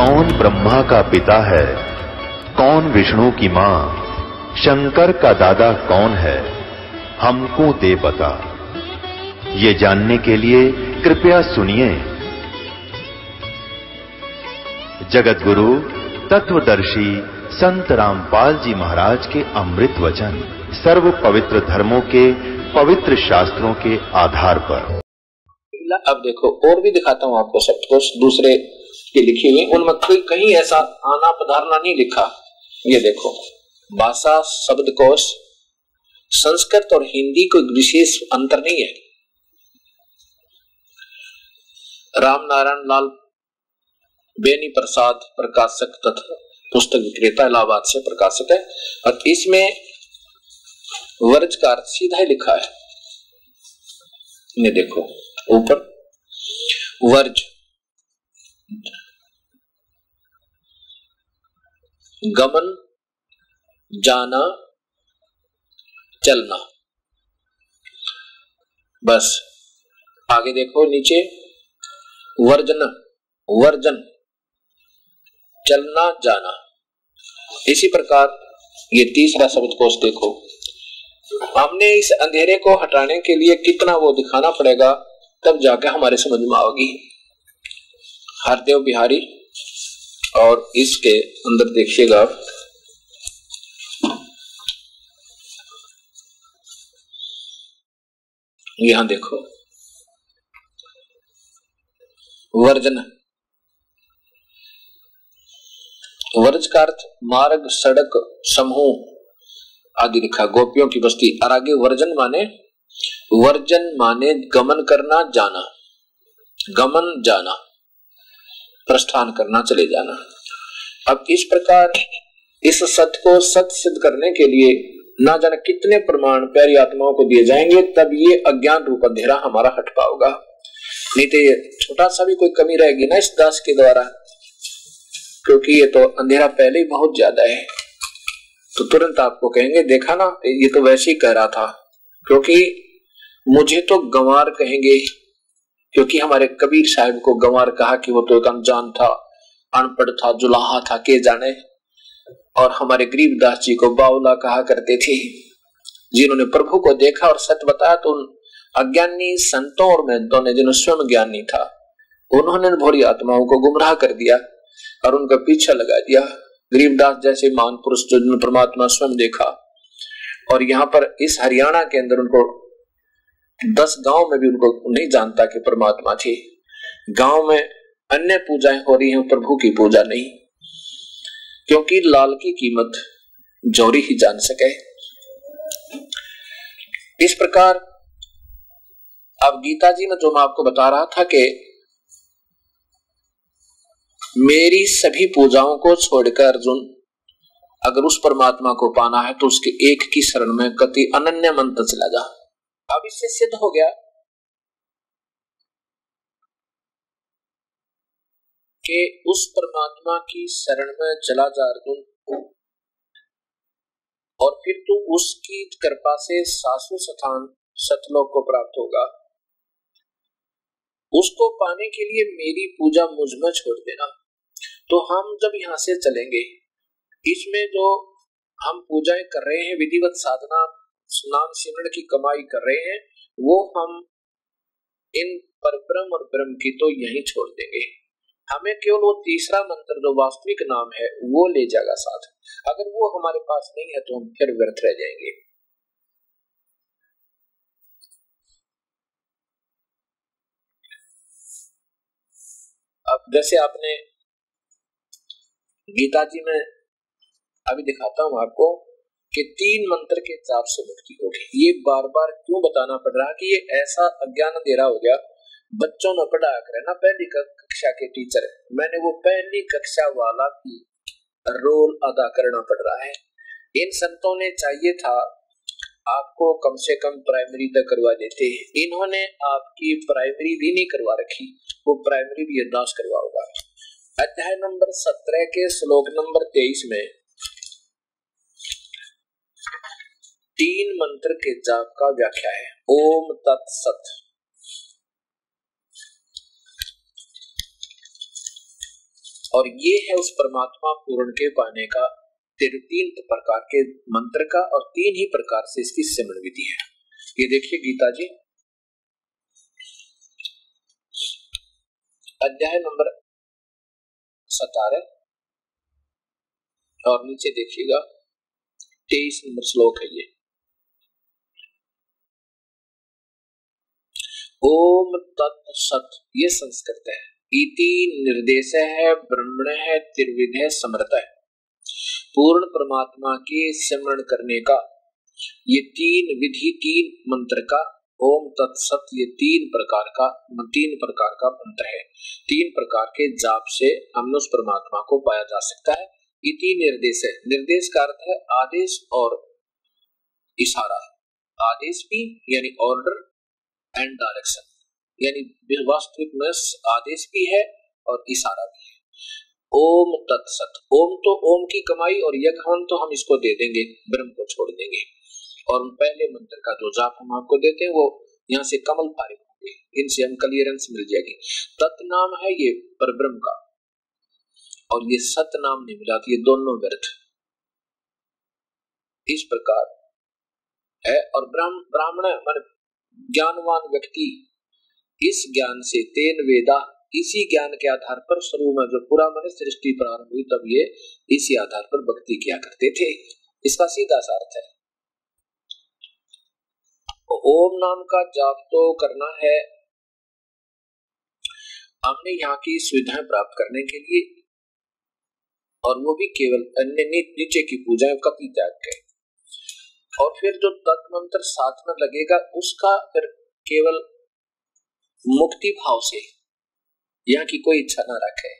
कौन ब्रह्मा का पिता है? कौन विष्णु की माँ? शंकर का दादा कौन है? हमको दे बता। ये जानने के लिए कृपया सुनिए। जगत गुरु तत्वदर्शी संत रामपाल जी महाराज के अमृत वचन सर्व पवित्र धर्मों के पवित्र शास्त्रों के आधार पर। अब देखो, और भी दिखाता हूँ आपको सब कुछ। दूसरे की लिखी हुई, उनमें कोई कहीं ऐसा आना पधारना नहीं लिखा। ये देखो, भाषा शब्दकोश संस्कृत और हिंदी कोई विशेष अंतर नहीं है। राम नारायण लाल बेनी प्रसाद प्रकाशक तथा पुस्तक विक्रेता इलाहाबाद से प्रकाशित है, और इसमें वर्ज का सीधा ही लिखा है। ये देखो, ऊपर, वर्ज। गमन, जाना, चलना। बस, आगे देखो नीचे। वर्जन वर्जन, चलना, जाना। इसी प्रकार ये तीसरा शब्द कोश देखो। हमने इस अंधेरे को हटाने के लिए कितना वो दिखाना पड़ेगा, तब जाके हमारे समझ में आओगी। हरदेव बिहारी और इसके अंदर देखिएगा। यहाँ देखो। वर्जन। वर्ज का अर्थ मार्ग, सड़क, समूह आदि लिखा। गोपियों की बस्ती। और आगे वर्जन माने वर्जन माने गमन करना, जाना। गमन जाना। प्रस्थान करना, चले जाना। अब इस प्रकार इस सत्य को सत्य सिद्ध करने के लिए ना जाने कितने प्रमाण प्यारी आत्माओं को दिए जाएँगे, तब ये अज्ञान रूप अंधेरा हमारा हट पाओगा। नहीं तो ये छोटा सा भी कोई कमी रहेगी ना इस दास के द्वारा? क्योंकि ये तो अंधेरा पहले ही बहुत ज़्यादा है। तो तुरंत आपको कहेंगे, देखा ना, ये तो वैसे ही कह रहा था, क्योंकि मुझे तो गंवार कहेंगे, क्योंकि हमारे कबीर साहब को गंवार कहा कि वो तो एक अनजान था। अनपढ़ था, जुलाहा था, के जाने? और हमारे गरीबदास जी को बाउला कहा करते थे, जिन्होंने प्रभु को देखा और सत्य बताया तो उन अज्ञानी संतों और मेहनतों ने, जिन्होंने स्वयं ज्ञानी था, उन्होंने भोरी आत्माओं को गुमराह कर दिया और उनका पीछा लगा दिया। गरीबदास जैसे मान पुरुष जो परमात्मा स्वयं देखा और यहाँ पर इस हरियाणा के अंदर उनको दस गाँव में भी उनको नहीं जानता कि परमात्मा थी। गाँव में अन्य पूजाएँ हो रही हैं, प्रभु की पूजा नहीं। क्योंकि लाल की कीमत जौरी ही जान सके। इस प्रकार अब गीता जी में जो मैं आपको बता रहा था कि मेरी सभी पूजाओं को छोड़कर अर्जुन अगर उस परमात्मा को पाना है तो उसके एक की शरण में कति अनन्य मंत्र चला जा अब इससे सिद्ध हो गया कि उस परमात्मा की शरण में चला जा अर्जुन और फिर तू उसकी कृपा से सासु स्थान सतलोक को प्राप्त होगा। उसको पाने के लिए मेरी पूजा मुझमें छोड़ देना। तो हम जब यहाँ से चलेंगे, इसमें जो हम पूजाएँ कर रहे हैं, विधिवत साधना, स्नान सिमरण की कमाई कर रहे हैं, वो हम इन पर ब्रह्म और ब्रह्म की तो यही छोड़ देंगे। हमें केवल वो तीसरा मंत्र जो वास्तविक नाम है, वो ले जाएगा साथ। अगर वो हमारे पास नहीं है तो हम फिर व्यर्थ रह जाएँगे। अब जैसे आपने गीता जी में अभी दिखाता हूँ आपको कि तीन मंत्र के जाप से मुक्ति होगी ये बार बार क्यों बताना पड़ रहा कि ये ऐसा अज्ञान अंधेरा हो गया बच्चों ने पढ़ा कर ना, पहली कक्षा के टीचर। मैंने वो पहली कक्षा वाला की रोल अदा करना पड़ रहा है। इन संतों ने चाहिए था, आपको कम से कम प्राइमरी तक करवा देते इन्होंने आपकी प्राइमरी भी नहीं करवा रखी, वो प्राइमरी भी अरदास करवा होगा अध्याय नंबर सत्रह के श्लोक नंबर तेईस में, तीन मंत्र के जाप का व्याख्या है। ओम तत्सत। और ये है उस परमात्मा पूर्ण के पाने का तीन प्रकार के मंत्र का और तीन ही प्रकार से इसकी सिमरण विधि है। ये देखिए गीता जी। अध्याय नंबर सतारह। और नीचे देखिएगा, तेईस नंबर श्लोक है ये। ओम तत् सत ये संस्कृत है। इति निर्देश है, ब्रह्मण है, त्रिविध है समृत है। पूर्ण परमात्मा के स्मरण करने का। ये तीन विधि, तीन मंत्र का, ओम तत्सत ये तीन प्रकार का, तीन प्रकार का मंत्र है। तीन प्रकार के जाप से हम उस परमात्मा को पाया जा सकता है। इति निर्देश है। निर्देश का अर्थ है आदेश और इशारा। आदेश भी, यानी ऑर्डर एंड डायरेक्शन यानी वास्तविक में आदेश भी है और इशारा भी है। ओम तत्सत। ओम तो ओम की कमाई और यज्ञ तो हम इसको दे देंगे, ब्रह्म को छोड़ देंगे। और पहले मंत्र का जो जाप हम आपको देते हैं, वो यहाँ से कमल फारिग होंगे। इनसे हम क्लियरेंस मिल जाएगी। तत् नाम है ये पर ब्रह्म का। और ये सत नाम नहीं मिला, ये दोनों व्यर्थ। इस प्रकार है। और ब्राह्मण, मान ज्ञानवान व्यक्ति इस ज्ञान से तेन वेदा, इसी ज्ञान के आधार पर शुरू में जो पूरा मन सृष्टि प्रारंभ हुई, तब ये इसी आधार पर भक्ति किया करते थे। इसका सीधा सा अर्थ है, ओम नाम का जाप तो करना है। हमने यहाँ की सुविधाएँ प्राप्त करने के लिए, और वो भी केवल अन्य नीचे की पूजा कपी त्याग के और फिर जो तत्व मंत्र साथ में लगेगा, उसका फिर केवल मुक्ति भाव से यहाँ की कोई इच्छा ना रखे,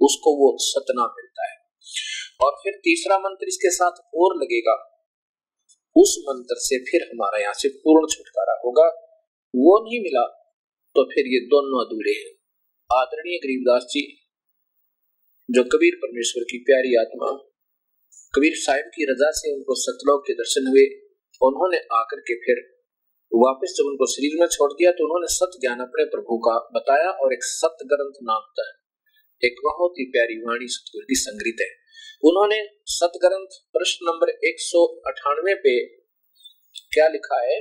उसको वो सतना मिलता है। और फिर तीसरा मंत्र इसके साथ और लगेगा। उस मंत्र से फिर हमारा यहाँ से पूर्ण छुटकारा होगा। वो नहीं मिला तो फिर ये दोनों अधूरे हैं। आदरणीय गरीबदास जी, जो कबीर परमेश्वर की प्यारी आत्मा, कबीर साहिब की रजा से उनको सतलोक के दर्शन हुए, उन्होंने आकर के फिर वापस जब उनको शरीर में छोड़ दिया तो उन्होंने सत ज्ञान अपने प्रभु का बताया और एक सत ग्रंथ नाम था एक बहुत ही प्यारी वाणी सतगुरु की संग्रहित है। उन्होंने सत ग्रंथ प्रश्न नंबर एक पे क्या लिखा है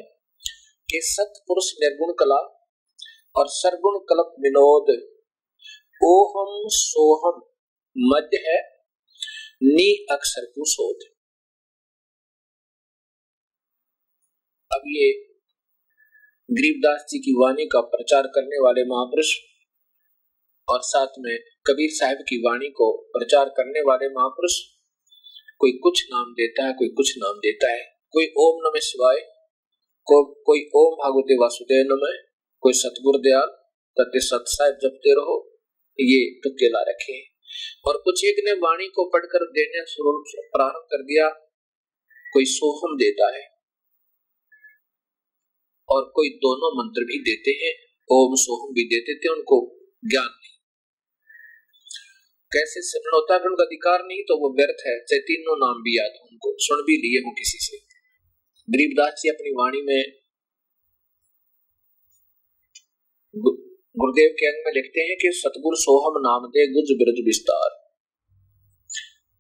कि सत पुरुष निर्गुण कला और सरगुण कलप विनोद। ओहम सोहम, मध्य है, नी अक्षर कुशोध अब ये गरीबदास जी की वाणी का प्रचार करने वाले महापुरुष और साथ में कबीर साहब की वाणी को प्रचार करने वाले महापुरुष, कोई कुछ नाम देता है, कोई कुछ नाम देता है। कोई ओम नमः शिवाय, को, कोई ओम भागवते वासुदेव नमः, कोई सतगुरु दयाल तथे सत साहब जपते रहो, ये तुक्के ला रखे। और कुछ एक ने वाणी को पढ़कर देने प्रारंभ कर दिया, कोई सोहम देता है। और कोई दोनों मंत्र भी देते हैं, ओम सोहम भी देते थे, उनको ज्ञान नहीं। कैसे सिमरण होता है उनका अधिकार नहीं तो वो व्यर्थ है। चाहे तीनों नाम भी याद हो, उनको सुन भी लिए हो किसी से। गरीबदास जी अपनी वाणी में गुरुदेव के अंग में लिखते हैं कि सतगुरु सोहम नाम दे, गुज बिरज विस्तार।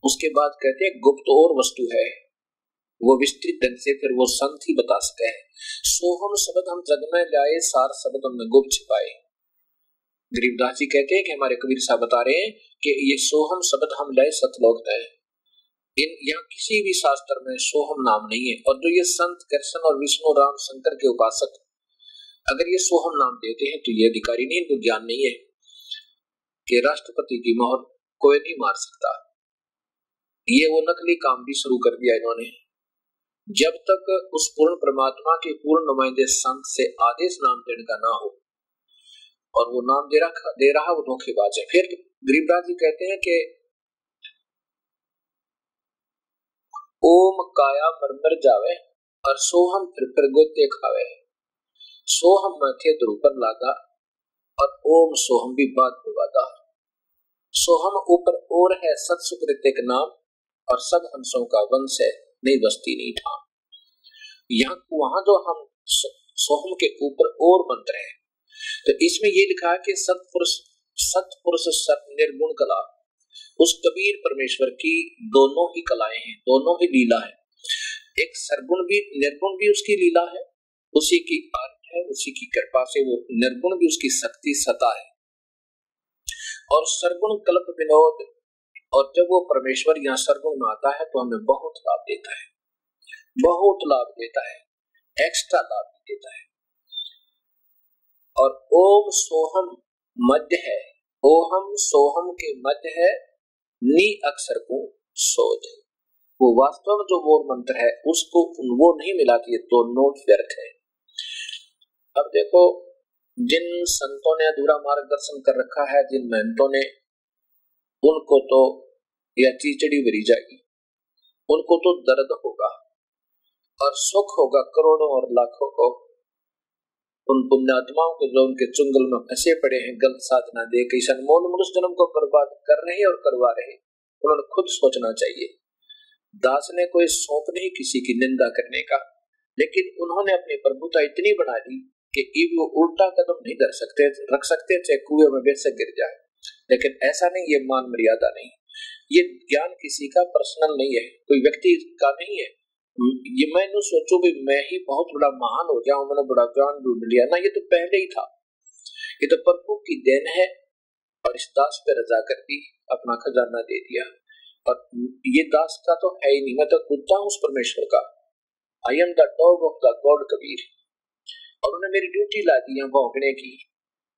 उसके बाद कहते हैं, गुप्त और वस्तु है। वो विस्तृत ढंग से फिर वो संत ही बता सकते हैं। सोहम शब्द हम जग में लाए, सार शब्द हमने गुप्त छिपाए। गरीबदास जी कहते हैं कि हमारे कबीर साहब बता रहे हैं कि ये सोहम शब्द हम लाए सतलोक है इन यहाँ किसी भी शास्त्र में सोहम नाम नहीं है, और जो ये संत कृष्ण और विष्णु राम शंकर के उपासक, अगर ये सोहम नाम देते हैं तो ये अधिकारी नहीं, इनको ज्ञान नहीं है कि राष्ट्रपति की मोहर कोई नहीं मार सकता। ये वो नकली काम भी शुरू कर दिया इन्होंने। जब तक उस पूर्ण परमात्मा के पूर्ण नुमाइंदे संत से आदेश नाम देने का ना हो, और वो नाम दे रहा दे रहा वो धोखेबाज है। फिर गरीबराज जी कहते हैं कि, ओम काया मर मर जावे, और सोहम फिर फिर गोते खावे। सोहम माथे ऊपर लागा, और ओम सोहम भी बात में सोहम ऊपर और है, सत सुकृतिक नाम, और सब हंसों का वंश है। नहीं बस्ती नहीं था। यहाँ वहाँ जो हम सोहम के ऊपर और मंत्र है तो इसमें ये लिखा कि सतपुरुष सतपुरुष सत निर्गुण कला। उस कबीर परमेश्वर की दोनों ही कलाएँ हैं, दोनों ही लीला है। एक सरगुण भी, निर्गुण भी उसकी लीला है, उसी की आर्ट है, उसी की कृपा से वो निर्गुण भी उसकी शक्ति सता है। और सरगुण कल्प विनोद और जब वो परमेश्वर यहाँ सरगुण में आता है तो हमें बहुत लाभ देता है। बहुत लाभ देता है। एक्स्ट्रा लाभ देता है। और ओम सोहम मध्य है। ओहम सोहम के मध्य है, नी अक्षर को सोध वो वास्तव में जो वो मंत्र है, उसको वो नहीं मिलाती है तो नोट व्यर्थ है। अब देखो, जिन संतों ने अधूरा मार्गदर्शन कर रखा है, जिन महंतों ने उनको तो यह चीचड़ी भरी जाएगी। उनको तो दर्द होगा और सुख होगा, करोड़ों और लाखों को। उन पुण्यात्माओं को जो उनके चुंगल में फंसे पड़े हैं, गलत साधना दे के इस अनमोल मनुष्य जन्म को बर्बाद कर रहे और करवा रहे उन्होंने खुद सोचना चाहिए। दास ने कोई सौंप नहीं किसी की निंदा करने का, लेकिन उन्होंने अपनी प्रभुता इतनी बना दी कि वो उल्टा कदम नहीं कर सकते, रख सकते, चाहे कुएँ में बेशक गिर जाए। लेकिन ऐसा नहीं, ये मान मर्यादा नहीं ये ज्ञान किसी का पर्सनल नहीं है, कोई व्यक्ति का नहीं है। ये मैं सोचू भी मैं ही बहुत बड़ा महान हो जाऊँ मैंने बड़ा ज्ञान ढूंढ लिया। ना, ये तो पहले ही था। ये तो प्रभु की देन है और इस दास पे रजा कर दी अपना खजाना दे दिया। और ये दास का तो है ही नहीं, मैं तो कुत्ता हूँ उस परमेश्वर का। I am the dog of the God Kabir. और उन्हें मेरी ड्यूटी ला दी है भौंकने की।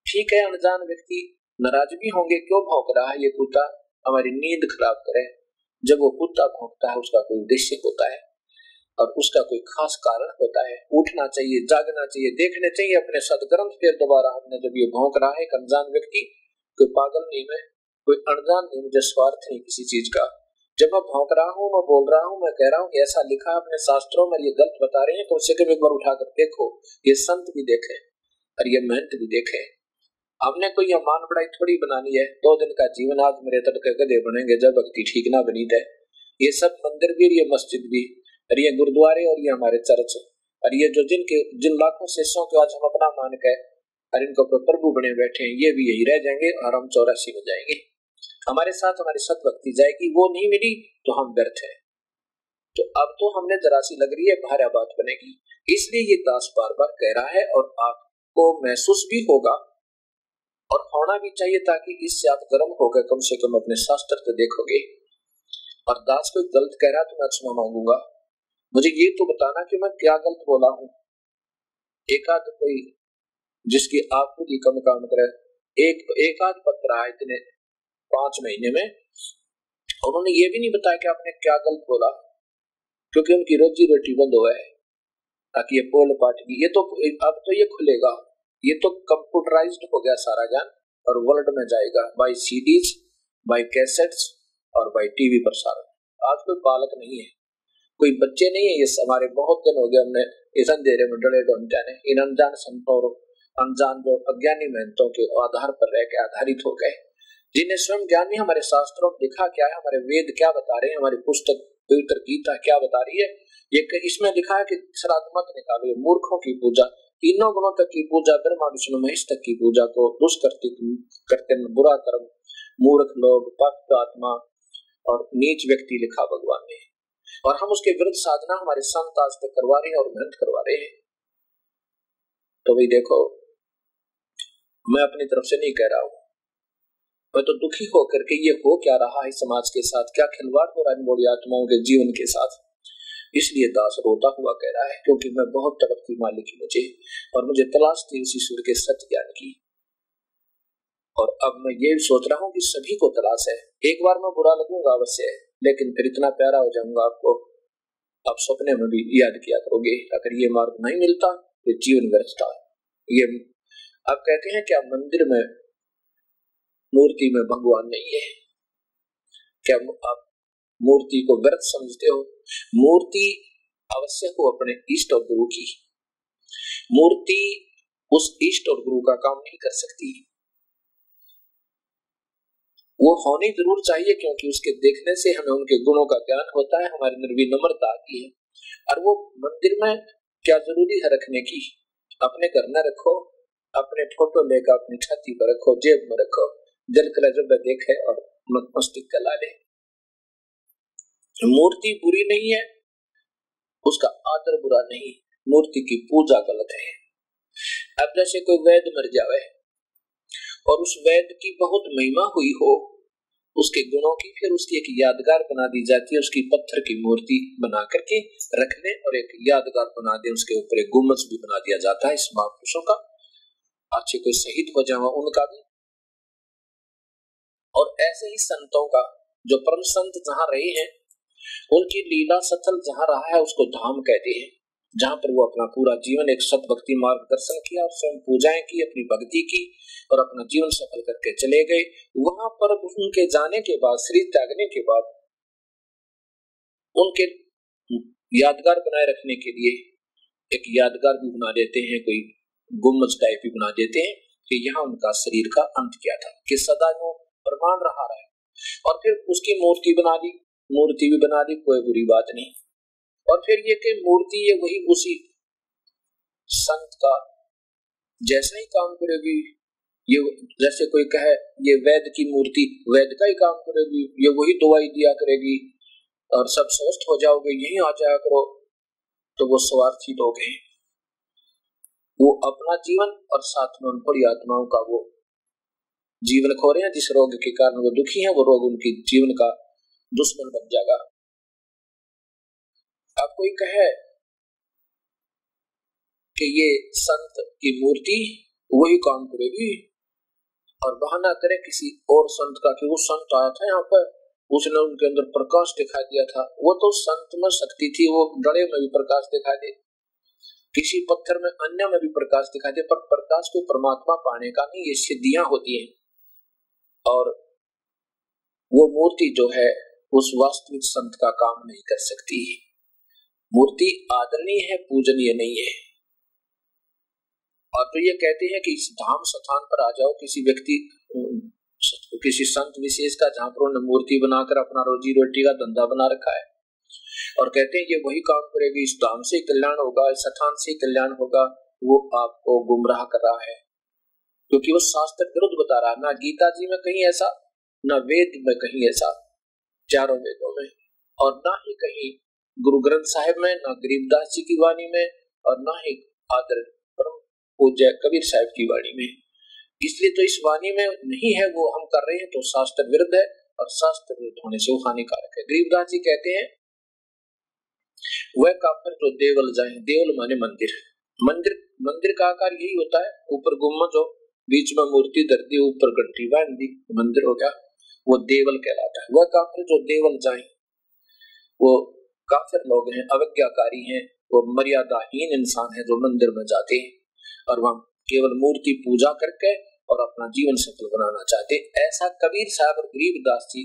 ठीक है, अनजान व्यक्ति नाराज़ भी होंगे, क्यों भौंक रहा है ये कुत्ता? हमारी नींद खराब करे। जब वो कुत्ता भौंकता है, उसका कोई उद्देश्य होता है और उसका कोई खास कारण होता है। उठना चाहिए, जागना चाहिए, देखने चाहिए, अपने सदग्रंथ फिर दोबारा हमने जब ये भोंक रहा है, एक अनजान व्यक्ति, कोई पागल नहीं है, कोई अनजान नहीं मुझे स्वार्थ नहीं किसी चीज़ का। जब मैं भौंक रहा हूँ, मैं बोल रहा हूँ, मैं कह रहा हूँ ऐसा लिखा अपने शास्त्रों में, ये गलत बता रहे हैं तो उसे कभी एक बार उठाकर देखो। ये संत भी देखे और ये महंत भी देखे। हमने कोई ये मान बढ़ाई थोड़ी बनानी है। दो दिन का जीवन आज मेरे तड़के गधे बनेंगे, जब भक्ति ठीक ना बनी थे ये सब मंदिर भी ये मस्जिद भी, और ये गुरुद्वारे और ये हमारे चर्च। और ये जो जिनके, जिन लाखों शिष्यों को आज हम अपना मान के, और इनको प्रभु बने बैठे हैं, ये भी यही रह जाएँगे और हम चौरासी हो जाएँगे। हमारे साथ हमारी सत भक्ति जाएगी, वो नहीं मिली तो हम व्यर्थ है। तो अब तो हमने जरासी लग रही है, भारा बात बनेगी। इसलिए ये दास बार बार कह रहा है, और आपको महसूस भी होगा और होना भी चाहिए ताकि इससे आप गर्म होकर कम से कम अपने शास्त्र को देखोगे। और दास को गलत कह रहा तो मैं क्षमा मांगूँगा। मुझे ये तो बताना कि मैं क्या गलत बोला हूँ। एक आध कोई जिसकी आप खुद ही कम काम करे। एक एक आध पत्र आए इतने पाँच महीने में। उन्होंने ये भी नहीं बताया कि आपने क्या गलत बोला। क्योंकि उनकी रोजी रोटी बंद हुआ है ताकि ये पोल पार्टी ये तो अब तो ये खुलेगा। ये तो कंप्यूटराइज्ड हो गया सारा ज्ञान, और वर्ल्ड में जाएगा बाई सीडीज बाई कैसेट्स और बाई टीवी प्रसारण आज कोई बालक नहीं है, कोई बच्चे नहीं है, ये हमारे बहुत दिन हो गए हमने इस अंधेरे में डरे डोम जाने। इन अनजान संतों अनजान जो अज्ञानी मेहनतों के आधार पर रह के आधारित हो गए, जिन्हें स्वयं ज्ञान नहीं, हमारे शास्त्रों में लिखा क्या है, हमारे वेद क्या बता रहे हैं, हमारी पुस्तक, पवित्र गीता क्या बता रही है, ये इसमें लिखा है कि श्राद्ध मत निकालो मूर्खों की पूजा तीनों गुणों तक की पूजा ब्रह्मा, विष्णु, महेश तक की पूजा को दुष्कर्ती करते बुरा कर्म, मूर्ख लोग भक्त आत्मा और नीच व्यक्ति लिखा भगवान ने। और हम उसके विरुद्ध साधना हमारे संत आज तक करवा रहे हैं और मेहनत करवा रहे हैं। तो भाई देखो, मैं अपनी तरफ़ से नहीं कह रहा हूँ। मैं तो दुखी होकर के ये हो क्या रहा है समाज के साथ? क्या खिलवाड़ हो रहा है मोड़ी आत्माओं के जीवन के साथ? इसलिए दास रोता हुआ कह रहा है, क्योंकि मैं बहुत तड़प थी मालिक मुझे, और मुझे तलाश थी उसी सूर्य के सत्य ज्ञान की। और अब मैं ये सोच रहा हूँ कि सभी को तलाश है। एक बार मैं बुरा लगूँगा अवश्य, लेकिन फिर इतना प्यारा हो जाऊँगा आपको। आप सपने में भी याद किया करोगे, अगर ये मार्ग नहीं मिलता तो जीवन व्यर्थ था ये आप कहते हैं क्या मंदिर में, मूर्ति में भगवान नहीं है। क्या आप मूर्ति को व्यर्थ समझते हो। मूर्ति अवश्य हो अपने इष्ट और गुरु की मूर्ति उस इष्ट और गुरु का काम नहीं कर सकती। वो होनी ज़रूर चाहिए क्योंकि उसके देखने से हमें उनके गुणों का ज्ञान होता है, हमारे अंदर विनम्रता आती है। और वो मंदिर में क्या ज़रूरी है रखने की? अपने घर में रखो, अपने फ़ोटो लेकर अपनी छाती पर रखो, जेब में रखो जल कला जब देखे और मस्तिष्क का लाले मूर्ति बुरी नहीं है, उसका आदर बुरा नहीं मूर्ति की पूजा गलत है। अब जैसे कोई वैद मर जावे और उस वैद की बहुत महिमा हुई हो, उसके गुणों की फिर उसकी एक यादगार बना दी जाती है, उसकी पत्थर की मूर्ति बना करके रख ले और एक यादगार बना दे, उसके ऊपर एक गुम्बज भी बना दिया जाता है इस महापुरुषों का। अच्छे कोई शहीद हो जावा उनका भी। और ऐसे ही संतों का, जो परम संत जहाँ रहे हैं उनकी लीला सथल जहाँ रहा है, उसको धाम कहते हैं। जहाँ पर वो अपना पूरा जीवन एक सत भक्ति मार्गदर्शन किया और स्वयं पूजाएँ की, अपनी भक्ति की और अपना जीवन सफल करके चले गए। वहाँ पर उनके जाने के बाद, श्री त्यागने के बाद, उनके यादगार बनाए रखने के लिए एक यादगार भी बना देते हैं, कोई गुम्बज टाइप भी बना देते हैं कि यहाँ उनका शरीर का अंत किया था, कि सदा वो प्रमाण रहा है। और फिर उसकी मूर्ति बना दी मूर्ति भी बना दी, कोई बुरी बात नहीं। और फिर ये कि मूर्ति ये वही उसी संत का जैसा ही काम करेगी, ये जैसे कोई कहे, ये वैद की मूर्ति वैद का ही काम करेगी, ये वही दवाई दिया करेगी, और सब स्वस्थ हो जाओगे, यही आ जाया करो तो वो स्वार्थी लोग हैं वो अपना जीवन और साथ में उन बड़ी आत्माओं का वो जीवन खो रहे हैं, जिस रोग के कारण वो दुखी है, वो रोग उनकी जीवन का दुश्मन बन जाएगा। अब कोई कहे कि ये संत की मूर्ति वही काम करेगी और बहाना करे किसी और संत का, कि वो संत आया था यहाँ पर, उसने उनके अंदर प्रकाश दिखा दिया था। वो तो संत में शक्ति थी, वो डरे में भी प्रकाश दिखा दे। किसी पत्थर में, अन्य में भी प्रकाश दिखा दे, पर प्रकाश को परमात्मा पाने का नहीं, ये सिद्धियाँ होती हैं। और वो मूर्ति जो है उस वास्तविक संत का काम नहीं कर सकती। मूर्ति आदरणीय है, पूजनीय नहीं है। और तो ये कहते हैं कि इस धाम स्थान पर आ जाओ, किसी व्यक्ति, किसी संत विशेष का जहाँ पर उन्होंने मूर्ति बनाकर अपना रोजी रोटी का धंधा बना रखा है। और कहते हैं, ये वही काम करेगी, इस धाम से कल्याण होगा, इस स्थान से कल्याण होगा, वो आपको गुमराह कर रहा है। क्योंकि वो शास्त्र विरुद्ध बता रहा है, ना गीता जी में कहीं ऐसा, ना वेद में कहीं ऐसा। चारों वेदों में। और ना ही कहीं गुरु ग्रंथ साहिब में, ना गरीबदास जी की वाणी में और ना ही आदर पूज्य कबीर साहिब की वाणी में। इसलिए तो इस वाणी में नहीं है वो हम कर रहे हैं तो शास्त्र विरुद्ध है और शास्त्र विरुद्ध होने से वो हानिकारक है। गरीबदास जी कहते हैं, वह काफर तो देवल जाए, देवल माने मंदिर। मंदिर मंदिर का आकार यही होता है, ऊपर गुम्मज हो, बीच में मूर्ति धरती ऊपर घंटी बाँध दी मंदिर हो गया। वो देवल कहलाता है। वह काफिर जो देवल जाए, वो काफिर लोग हैं, अवज्ञाकारी हैं, वो मर्यादाहीन इंसान है जो मंदिर में जाते हैं और वहाँ केवल मूर्ति पूजा करके और अपना जीवन सफल बनाना चाहते ऐसा कबीर साहब और गरीब दास जी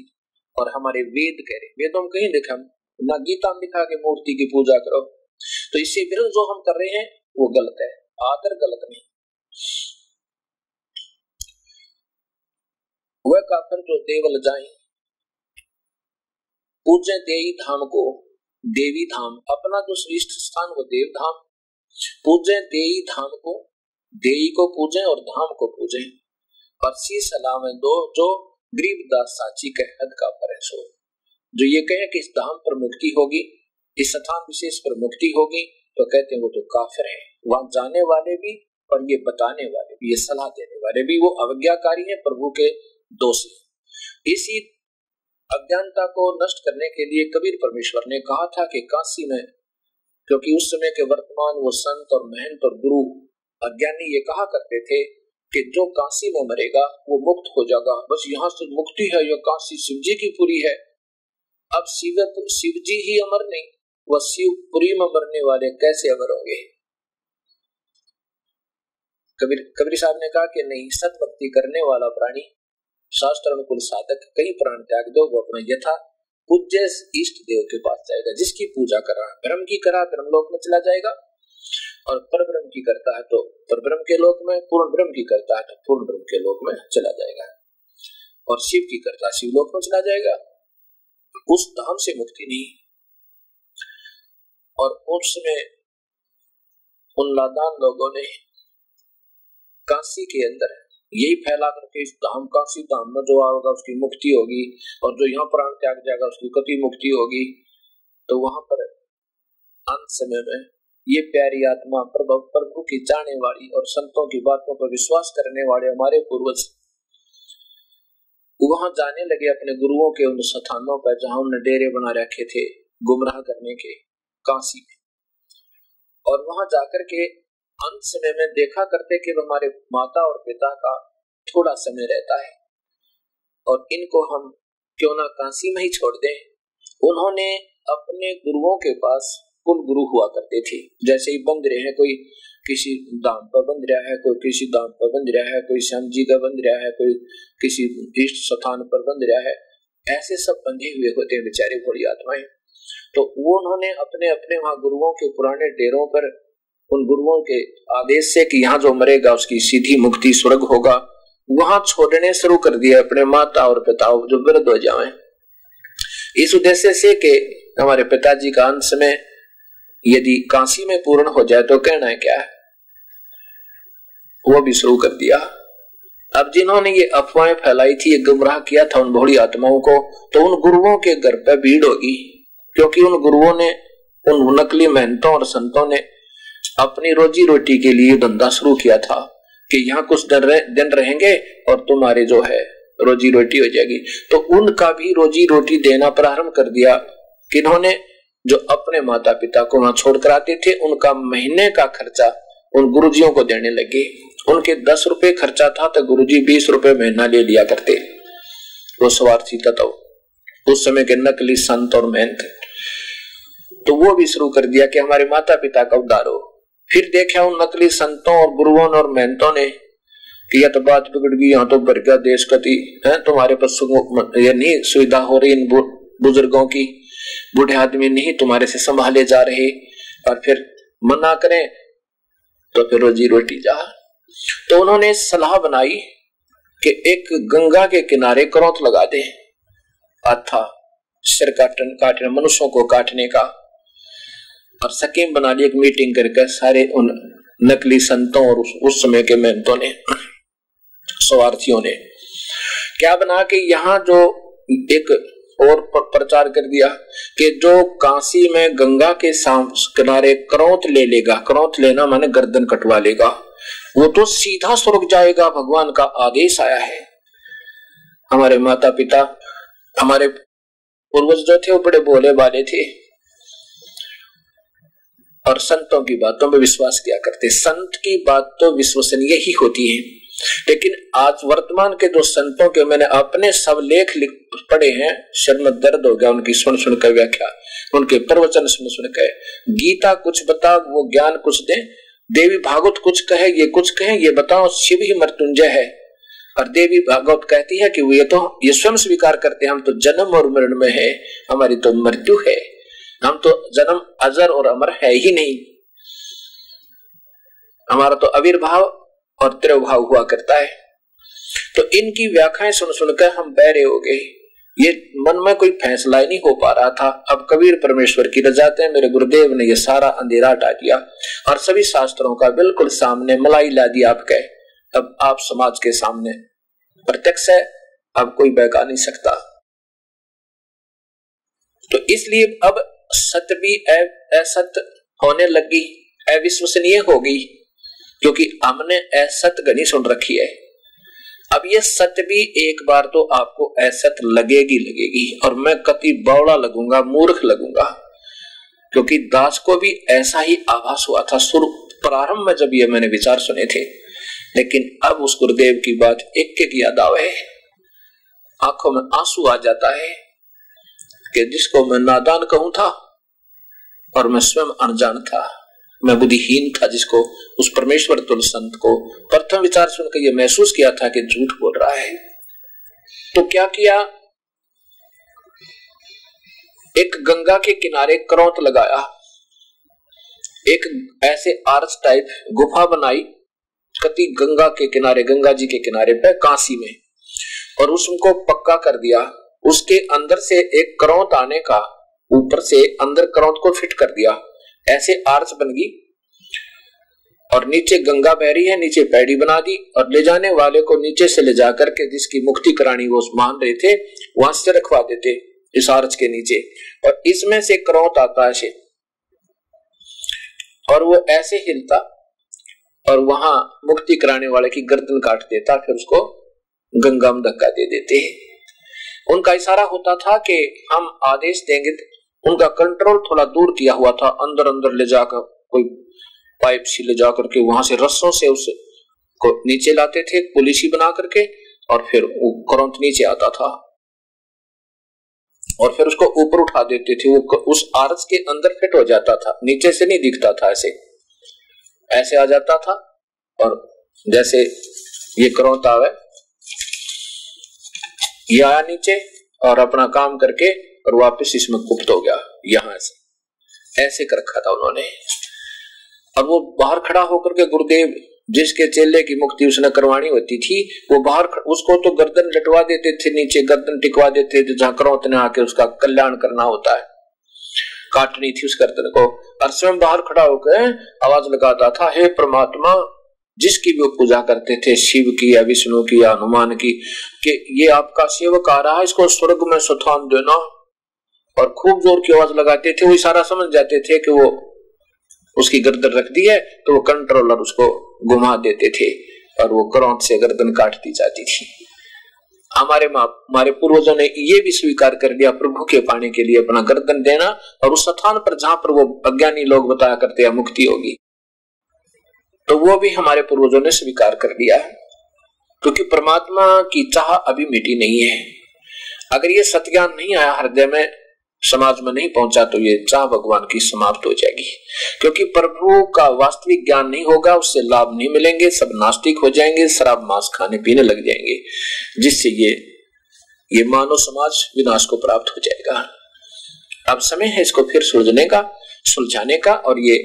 और हमारे वेद कह रहे वेदों में कहीं लिखा ना गीता में लिखा के मूर्ति की पूजा करो। तो इससे विरुद्ध जो हम कर रहे हैं, वो गलत है, आदर गलत नहीं। वह काफर जो देवल जाए पूजे देवी धाम को देवी धाम अपना जो श्रेष्ठ स्थान वो देव धाम पूजे देवी धाम को, देवी को पूजे और धाम को पूजे। और सी सलाम दो, जो गरीबदास साची के हद का पर सो जो ये कहे कि इस धाम पर मुक्ति होगी, इस स्थान विशेष पर मुक्ति होगी तो कहते हैं वो तो काफिर है। वहाँ जाने वाले भी और ये बताने वाले भी, ये सलाह देने वाले भी, वो अवज्ञाकारी है, प्रभु के दोषी। इसी अज्ञानता को नष्ट करने के लिए कबीर परमेश्वर ने कहा था कि काशी में, क्योंकि उस समय के वर्तमान वो संत और महंत और गुरु अज्ञानी ये कहा करते थे कि जो काशी में मरेगा, वो मुक्त हो जाएगा। बस यहाँ से मुक्ति है, यह काशी शिव जी की पूरी है। अब शिव शिव जी ही अमर नहीं, वह शिवपुरी में मरने वाले कैसे अमर होंगे? कबीर कबीर साहब ने कहा कि नहीं सत भक्ति करने वाला प्राणी शास्त्र अनुकूल साधक कई प्राण त्याग दो, वो अपना यथा पूज्य इष्ट देव के पास जाएगा, जिसकी पूजा कर है ब्रह्म की करा ब्रह्म लोक में चला जाएगा। और पर ब्रह्म की करता है तो पर ब्रह्म के लोक में पूर्ण ब्रह्म की करता है तो पूर्ण ब्रह्म के लोक में चला जाएगा। और शिव की करता शिव लोक में चला जाएगा। उस धाम से मुक्ति नहीं। और उस समय उन लादान लोगों ने काशी के अंदर यही फैला करके इस धाम काशी धाम में जो आएगा उसकी मुक्ति होगी और जो यहाँ प्राण त्याग जाएगा उसकी कति मुक्ति होगी। तो वहाँ पर अंत समय में ये प्यारी आत्मा प्रभु प्रभु की जाने वाली और संतों की बातों पर विश्वास करने वाले हमारे पूर्वज, वहाँ जाने लगे अपने गुरुओं के उन स्थानों पर जहाँ उन्होंने डेरे बना रखे थे गुमराह करने के काशी में। और वहाँ जाकर के अंत समय में देखा करते कि हमारे माता और पिता का थोड़ा समय रहता है। और इनको हम क्यों ना काशी में ही छोड़ दें? उन्होंने अपने गुरुओं के पास कुल गुरु हुआ करते थे। जैसे ही बंद रहे हैं, कोई किसी दाम पर बंद रहा है, कोई किसी दाम पर बंद रहा है, कोई श्याम जी का बंद रहा है, कोई किसी इष्ट स्थान पर बंद रहा है, ऐसे सब बंधे हुए होते हैं बेचारे बड़ी आत्माएँ। तो वो उन्होंने अपने अपने वहाँ गुरुओं के पुराने डेरों पर उन गुरुओं के आदेश से कि यहाँ जो मरेगा, उसकी सीधी मुक्ति स्वर्ग होगा। वहाँ छोड़ने शुरू कर दिया अपने माता और पिता जो वृद्ध हो जाए। इस उद्देश्य से कि हमारे पिताजी का अंश में यदि काशी में पूर्ण हो जाए तो कहना है क्या है? वो भी शुरू कर दिया। अब जिन्होंने ये अफवाहें फैलाई थी गुमराह किया था उन भोड़ी आत्माओं को तो उन गुरुओं के घर पर भीड़ होगी। क्योंकि उन गुरुओं ने, उन नकली मेहनतों और संतों ने अपनी रोजी रोटी के लिए धंधा शुरू किया था कि यहाँ कुछ दिन रहेंगे और तुम्हारे जो है रोजी रोटी हो जाएगी। तो उनका भी रोजी रोटी देना प्रारंभ कर दिया किन्होंने जो अपने माता पिता को वहाँ छोड़कर आते थे, उनका महीने का खर्चा उन गुरुजियों को देने लगे। उनके दस रुपए खर्चा था तो गुरुजी बीस रुपए महीना ले लिया करते। वो स्वार्थी तत्व उस समय के नकली संत और मेहनत तो वो भी शुरू कर दिया कि हमारे माता पिता का उद्धार हो। फिर देखा उन नकली संतों और गुरुओं और मेहनतों ने कि यह तो बात बिगड़ गई, यहाँ तो भर गया देश कति है, तुम्हारे पास ये नहीं, सुविधा हो रही इन बुज़ुर्गों की। बूढ़े आदमी नहीं, तुम्हारे से संभाले जा रहे। और फिर मना करें तो फिर रोजी रोटी जा। तो उन्होंने सलाह बनाई कि एक गंगा के किनारे क्रोथ लगा दे। अथा सिर काटन काटने, मनुष्यों को काटने का। और सकीम बना ली एक मीटिंग करके सारे उन नकली संतों और उस, उस समय के मेहनतों ने स्वार्थियों ने क्या बना के यहाँ जो एक और प्रचार कर दिया कि जो काशी में गंगा के किनारे करौत ले लेगा करौत लेना माने गर्दन कटवा लेगा वो तो सीधा स्वर्ग जाएगा भगवान का आदेश आया है। हमारे माता पिता हमारे पूर्वज जो थे वो बड़े बोले वाले थे। और संतों की बातों में विश्वास किया करते संत की बात तो विश्वसनीय ही होती है। लेकिन आज वर्तमान के जो संतों के मैंने अपने सब लेख लिख पढ़े हैं शर्म दर्द हो गया, उनकी सुन सुनकर व्याख्या, उनके प्रवचन सुन सुन कर। गीता कुछ बता, वो ज्ञान कुछ दे, देवी भागवत कुछ कहे, ये कुछ कहे, ये बताओ, शिव ही मृत्युंजय है। और देवी भागवत कहती है कि वो ये तो ये स्वयं स्वीकार करते हैं, हम तो जन्म और मरण में है, हमारी तो मृत्यु है। हम तो जन्म अजर और अमर है ही नहीं। हमारा तो अविर्भाव और त्रिभाव हुआ करता है। तो इनकी व्याख्याएँ सुन सुनकर हम बहरे हो गए। ये मन में कोई फैसला ही नहीं हो पा रहा था। अब कबीर परमेश्वर की रजाते मेरे गुरुदेव ने ये सारा अंधेरा हटा दिया और सभी शास्त्रों का बिल्कुल सामने मलाई ला दिया आप कहे। अब आप समाज के सामने प्रत्यक्ष है, अब कोई बहका नहीं सकता। तो इसलिए अब सत्य भी असत्य होने लगी अविश्वसनीय होगी क्योंकि हमने असत्य गनी सुन रखी है। अब ये सत्य भी एक बार तो आपको असत्य लगेगी लगेगी, और मैं कति बौड़ा लगूँगा, मूर्ख लगूँगा, क्योंकि दास को भी ऐसा ही आभास हुआ था शुरू, प्रारंभ में जब ये मैंने विचार सुने थे। लेकिन अब उस गुरुदेव की बात एक एक याद आवे आँखों में आँसू आ जाता है कि जिसको मैं नादान कहूँ था, और मैं स्वयं अनजान था। मैं बुद्धिहीन था जिसको उस परमेश्वर तुल संत को प्रथम विचार सुनकर यह महसूस किया था कि झूठ बोल रहा है। तो क्या किया? एक गंगा के किनारे करौत लगाया। एक ऐसे आर्च टाइप गुफा बनाई, कति गंगा के किनारे, गंगा जी के किनारे पे काशी में, और उसको पक्का कर दिया। उसके अंदर से एक करौत आने का, ऊपर से अंदर करौत को फिट कर दिया। ऐसे आर्च बन गई। और नीचे गंगा बह रही है, नीचे पैड़ी बना दी। और ले जाने वाले को नीचे से ले जाकर के जिसकी मुक्ति करानी वो मान रहे थे, वहाँ से रखवा देते इस आरच के नीचे। और इसमें से क्रौत आता है। और वो ऐसे हिलता और वहाँ मुक्ति कराने वाले की गर्दन काट देता, फिर उसको गंगा में धक्का दे देते उनका इशारा होता था कि हम आदेश देंगे। उनका कंट्रोल थोड़ा दूर किया हुआ था अंदर अंदर ले जाकर, कोई पाइप सी ले जाकर के वहाँ से रस्सों से उस को नीचे लाते थे, पुलिसी बना करके, और फिर वो करंत नीचे आता था। और फिर उसको ऊपर उठा देते थे, वो उस आरस के अंदर फिट हो जाता था, नीचे से नहीं दिखता था ऐसे। ऐसे आ जाता था, और जैसे ये करौत आवे ये आया नीचे और अपना काम करके और वापस इसमें गुप्त हो गया। यहाँ से। ऐसे कर रखा था उन्होंने। और वो बाहर खड़ा होकर के गुरुदेव, जिसके चेले की मुक्ति उसने करवानी होती थी, वो बाहर उसको तो गर्दन लटवा देते थे, नीचे गर्दन टिकवा देते थे, जहाँ करो उतने आके उसका कल्याण करना होता है। काटनी थी उस गर्दन को। और स्वयं बाहर खड़ा होकर आवाज़ लगाता था, हे परमात्मा जिसकी वो पूजा करते थे, शिव की या विष्णु की या हनुमान की, कि ये आपका सेवक आ रहा है, इसको स्वर्ग में सुथान देना। और खूब ज़ोर की आवाज़ लगाते थे, वो इशारा समझ जाते थे कि वो उसकी गर्दन रख दी है तो वो कंट्रोलर उसको घुमा देते थे, और वो करौट से गर्दन काट दी जाती थी। हमारे हमारे पूर्वजों ने ये भी स्वीकार कर लिया, प्रभु के पाने के लिए अपना गर्दन देना, और उस स्थान पर जहाँ पर वो अज्ञानी लोग बताया करते हैं, मुक्ति होगी। तो वो भी हमारे पूर्वजों ने स्वीकार कर लिया है, क्योंकि परमात्मा की चाह अभी मिटी नहीं है। अगर ये सत्यान नहीं आया, हृदय में समाज में नहीं पहुँचा तो ये चाह भगवान की समाप्त हो जाएगी। क्योंकि प्रभु का वास्तविक ज्ञान नहीं होगा, उससे लाभ नहीं मिलेंगे, सब नास्तिक हो जाएँगे, शराब, मांस खाने पीने लग जाएँगे, जिससे ये ये मानव समाज विनाश को प्राप्त हो जाएगा। अब समय है इसको फिर सुलझने का, सुलझाने का, और ये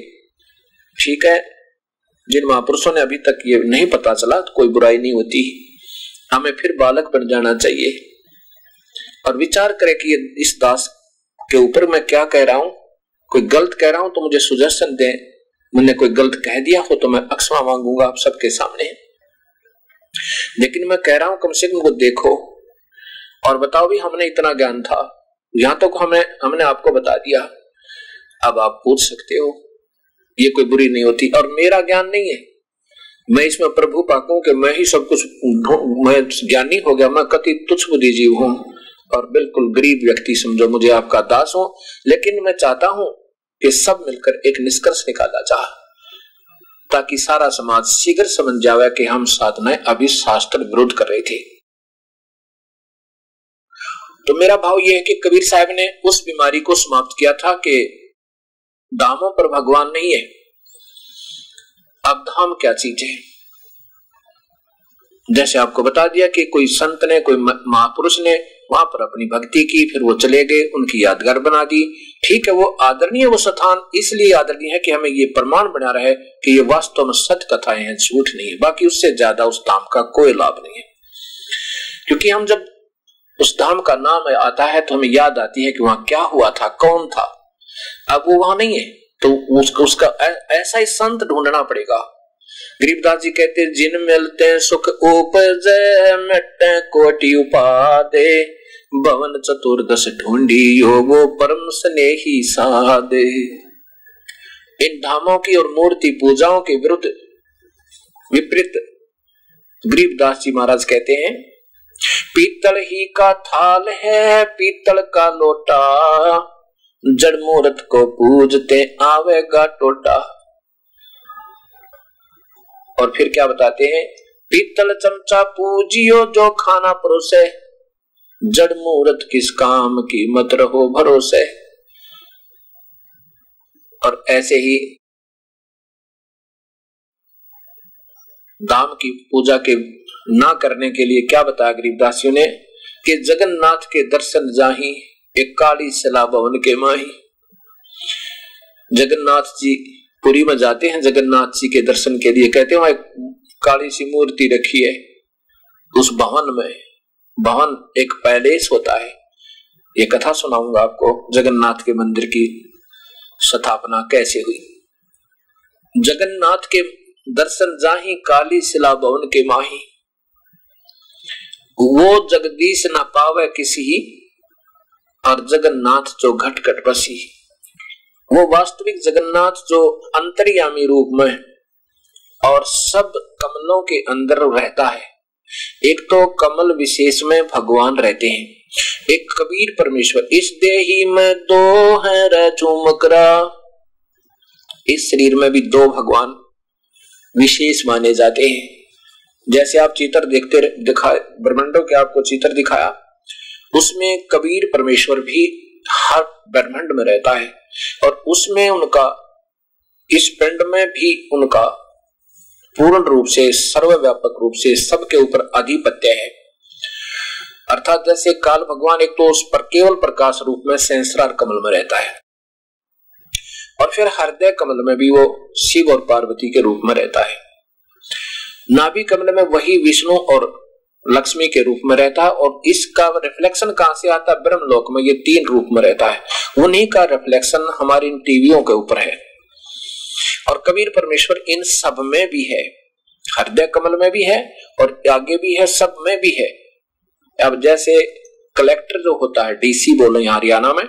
ठीक है जिन महापुरुषों ने अभी तक ये नहीं पता चला तो कोई बुराई नहीं होती हमें फिर बालक बन जाना चाहिए। और विचार करें कि इस दास के ऊपर मैं क्या कह रहा हूँ। कोई गलत कह रहा हूँ तो मुझे सुजशन दे। मैंने कोई गलत कह दिया हो तो मैं अक्षमा मांगूँगा आप सबके सामने। लेकिन मैं कह रहा हूँ, कम से कम को देखो। और बताओ भी हमने इतना ज्ञान था। यहाँ तक तो हमें हमने आपको बता दिया। अब आप पूछ सकते हो। ये कोई बुरी नहीं होती और मेरा ज्ञान नहीं है। मैं इसमें प्रभु पाकू कि मैं ही सब कुछ मैं ज्ञानी हो गया, मैं कति तुच्छ बुद्धि जीव हूँ। और बिल्कुल गरीब व्यक्ति समझो, मुझे आपका दास हो। लेकिन मैं चाहता हूँ कि सब मिलकर एक निष्कर्ष निकाला जा ताकि सारा समाज शीघ्र समझ जावे कि हम साधनाएँ अभी शास्त्र विरोध कर रहे थे। तो मेरा भाव यह है कि कबीर साहब ने उस बीमारी को समाप्त किया था कि दामों पर भगवान नहीं है। अब धाम क्या चीज़ है? जैसे आपको बता दिया कि कोई संत ने, कोई महापुरुष ने वहाँ पर अपनी भक्ति की, फिर वो चले गए, उनकी यादगार बना दी। ठीक है, वो आदरणीय वो स्थान इसलिए आदरणीय है कि हमें ये प्रमाण बना रहे कि ये वास्तव में सत्य कथाएँ हैं, झूठ नहीं है। बाकी उससे ज़्यादा उस धाम का कोई लाभ नहीं है। क्योंकि हम जब उस धाम का नाम आता है तो हमें याद आती है कि वहाँ क्या हुआ था, कौन था। अब वो वहाँ नहीं है। तो उसका, उसका ऐसा ही संत ढूंढना पड़ेगा। गरीबदास जी कहते जिन मिलते सुख उपज कोटि उपादे भवन चतुर्दश ढूंढी योगो परम स्नेही साधे। इन धामों की और मूर्ति पूजाओं के विरुद्ध विपरीत गरीबदास जी महाराज कहते हैं पीतल ही का थाल है पीतल का लोटा। जड़ मूर्त को पूजते, आवेगा टोटा। और फिर क्या बताते हैं? पीतल चमचा पूजियो जो खाना परोसे। जड़ मूर्त किस काम की मत रहो भरोसे। और ऐसे ही दाम की पूजा के ना करने के लिए क्या बताया गरीबदासियों ने? कि जगन्नाथ के दर्शन जाही। काली सला भवन के माही। जगन्नाथ जी पुरी में जाते हैं, जगन्नाथ जी के दर्शन के लिए। कहते हैं एक काली सी मूर्ति रखी है, उस भवन में। भवन एक पैलेस होता है। ये कथा सुनाऊँगा आपको, जगन्नाथ के मंदिर की स्थापना कैसे हुई। जगन्नाथ के दर्शन जाही काली शिला भवन के माही। वो जगदीश ना पावे किसी और जगन्नाथ जो घट घट बसी वो वास्तविक जगन्नाथ जो अंतर्यामी रूप में और सब कमलों के अंदर रहता है। एक तो कमल विशेष में भगवान रहते हैं। एक कबीर परमेश्वर, इस देही में दो है रुमकरा इस शरीर में भी दो भगवान विशेष माने जाते हैं। जैसे आप चित्र देखते दिखाए, ब्रह्मंडों के आपको चित्र दिखाया उसमें कबीर परमेश्वर भी हर ब्रह्मंड में रहता है और उसमें उनका, इस पिंड में भी उनका पूर्ण रूप से, सर्वव्यापक रूप से सबके ऊपर आधिपत्य है। अर्थात जैसे काल भगवान एक तो उस पर केवल प्रकाश रूप में सेंसरार कमल में रहता है और फिर हृदय कमल में भी वो शिव और पार्वती के रूप में रहता है। नाभि कमल में वही विष्णु और लक्ष्मी के रूप में रहता है और इसका रिफ्लेक्शन कहाँ से आता है? ब्रह्म लोक में ये तीन रूप में रहता है। उन्हीं का रिफ्लेक्शन हमारी इन टीवियों के ऊपर है। और कबीर परमेश्वर इन सब में भी है। हृदय कमल में भी है और आगे भी है, सब में भी है। अब जैसे कलेक्टर जो होता है डीसी बोलो यहाँ हरियाणा में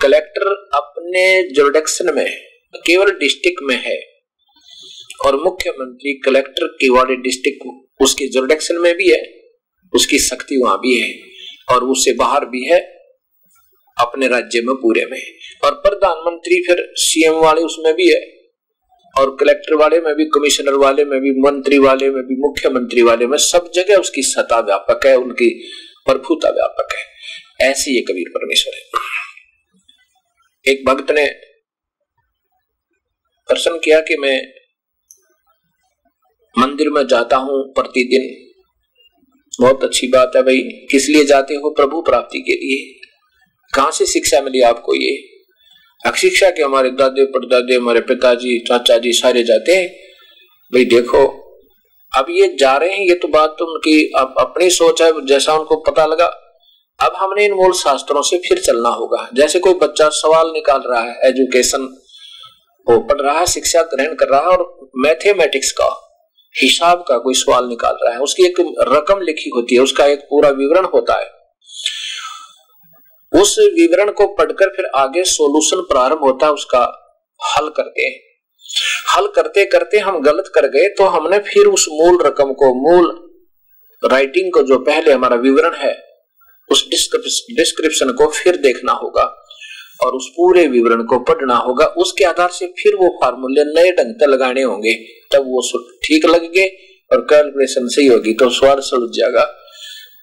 कलेक्टर अपने जोडेक्शन में केवल डिस्ट्रिक्ट में है। और मुख्यमंत्री कलेक्टर केवाड़ी डिस्ट्रिक्ट उसके जोडेक्शन में भी है। उसकी शक्ति वहाँ भी है और उससे बाहर भी है, अपने राज्य में, पूरे में। और प्रधानमंत्री फिर सीएम वाले उसमें भी है, और कलेक्टर वाले में भी कमिश्नर वाले में भी, मंत्री वाले में भी, मुख्यमंत्री वाले में सब जगह उसकी सत्ता व्यापक है, उनकी प्रभुता व्यापक है। ऐसे ये कबीर परमेश्वर है। एक भक्त ने प्रश्न किया कि मैं मंदिर में जाता हूँ प्रतिदिन बहुत अच्छी बात है भाई। किस लिए जाते हो? प्रभु प्राप्ति के लिए। कहाँ से शिक्षा मिली आपको ये? शिक्षा के हमारे दादे, परदादे, हमारे पिताजी चाचा जी सारे जाते हैं। भाई देखो, अब ये जा रहे हैं, ये तो बात तो उनकी अब अपनी सोच है, जैसा उनको पता लगा। अब हमने इन मूल शास्त्रों से फिर चलना होगा। जैसे कोई बच्चा सवाल निकाल रहा है एजुकेशन वो पढ़ रहा है, शिक्षा ग्रहण कर रहा है, और मैथमेटिक्स का हिसाब का कोई सवाल निकाल रहा है, उसकी एक रकम लिखी होती है, उसका एक पूरा विवरण होता है। उस विवरण को पढ़कर फिर आगे सॉल्यूशन प्रारंभ होता है, उसका हल करते हल करते करते हम गलत कर गए तो हमने फिर उस मूल रकम को, मूल राइटिंग को जो पहले हमारा विवरण है, उस डिस्क्रिप्शन को फिर देखना होगा। और उस पूरे विवरण को पढ़ना होगा, उसके आधार से फिर वो फार्मूले नए ढंग से लगाने होंगे। तब वो ठीक लगेंगे और कैलकुलेशन सही होगी तो सवाल सुलझ जाएगा।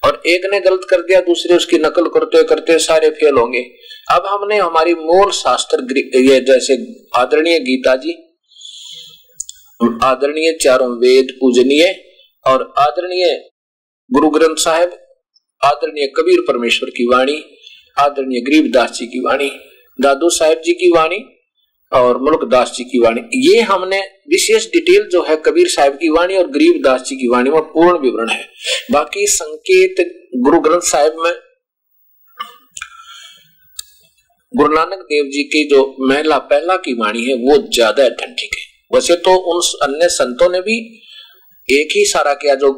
और एक ने गलत कर दिया, दूसरे उसकी नकल करते करते सारे फेल होंगे। अब हमने हमारी मूल शास्त्र ये जैसे आदरणीय गीता जी, आदरणीय चारों वेद पूजनीय और आदरणीय गुरु ग्रंथ साहिब, आदरणीय कबीर परमेश्वर की वाणी आदरणीय गरीबदास जी की वाणी, दादू साहेब जी की वाणी और मुल्क दास जी की वाणी। ये हमने विशेष डिटेल जो है कबीर साहब की वाणी और गरीब दास जी की वाणी में पूर्ण विवरण है। बाकी संकेत गुरु ग्रंथ साहिब में गुरु नानक देव जी की जो महिला पहला की वाणी है, वो ज़्यादा ठंडी है। वैसे तो उन अन्य संतों ने भी एक ही सारा किया जो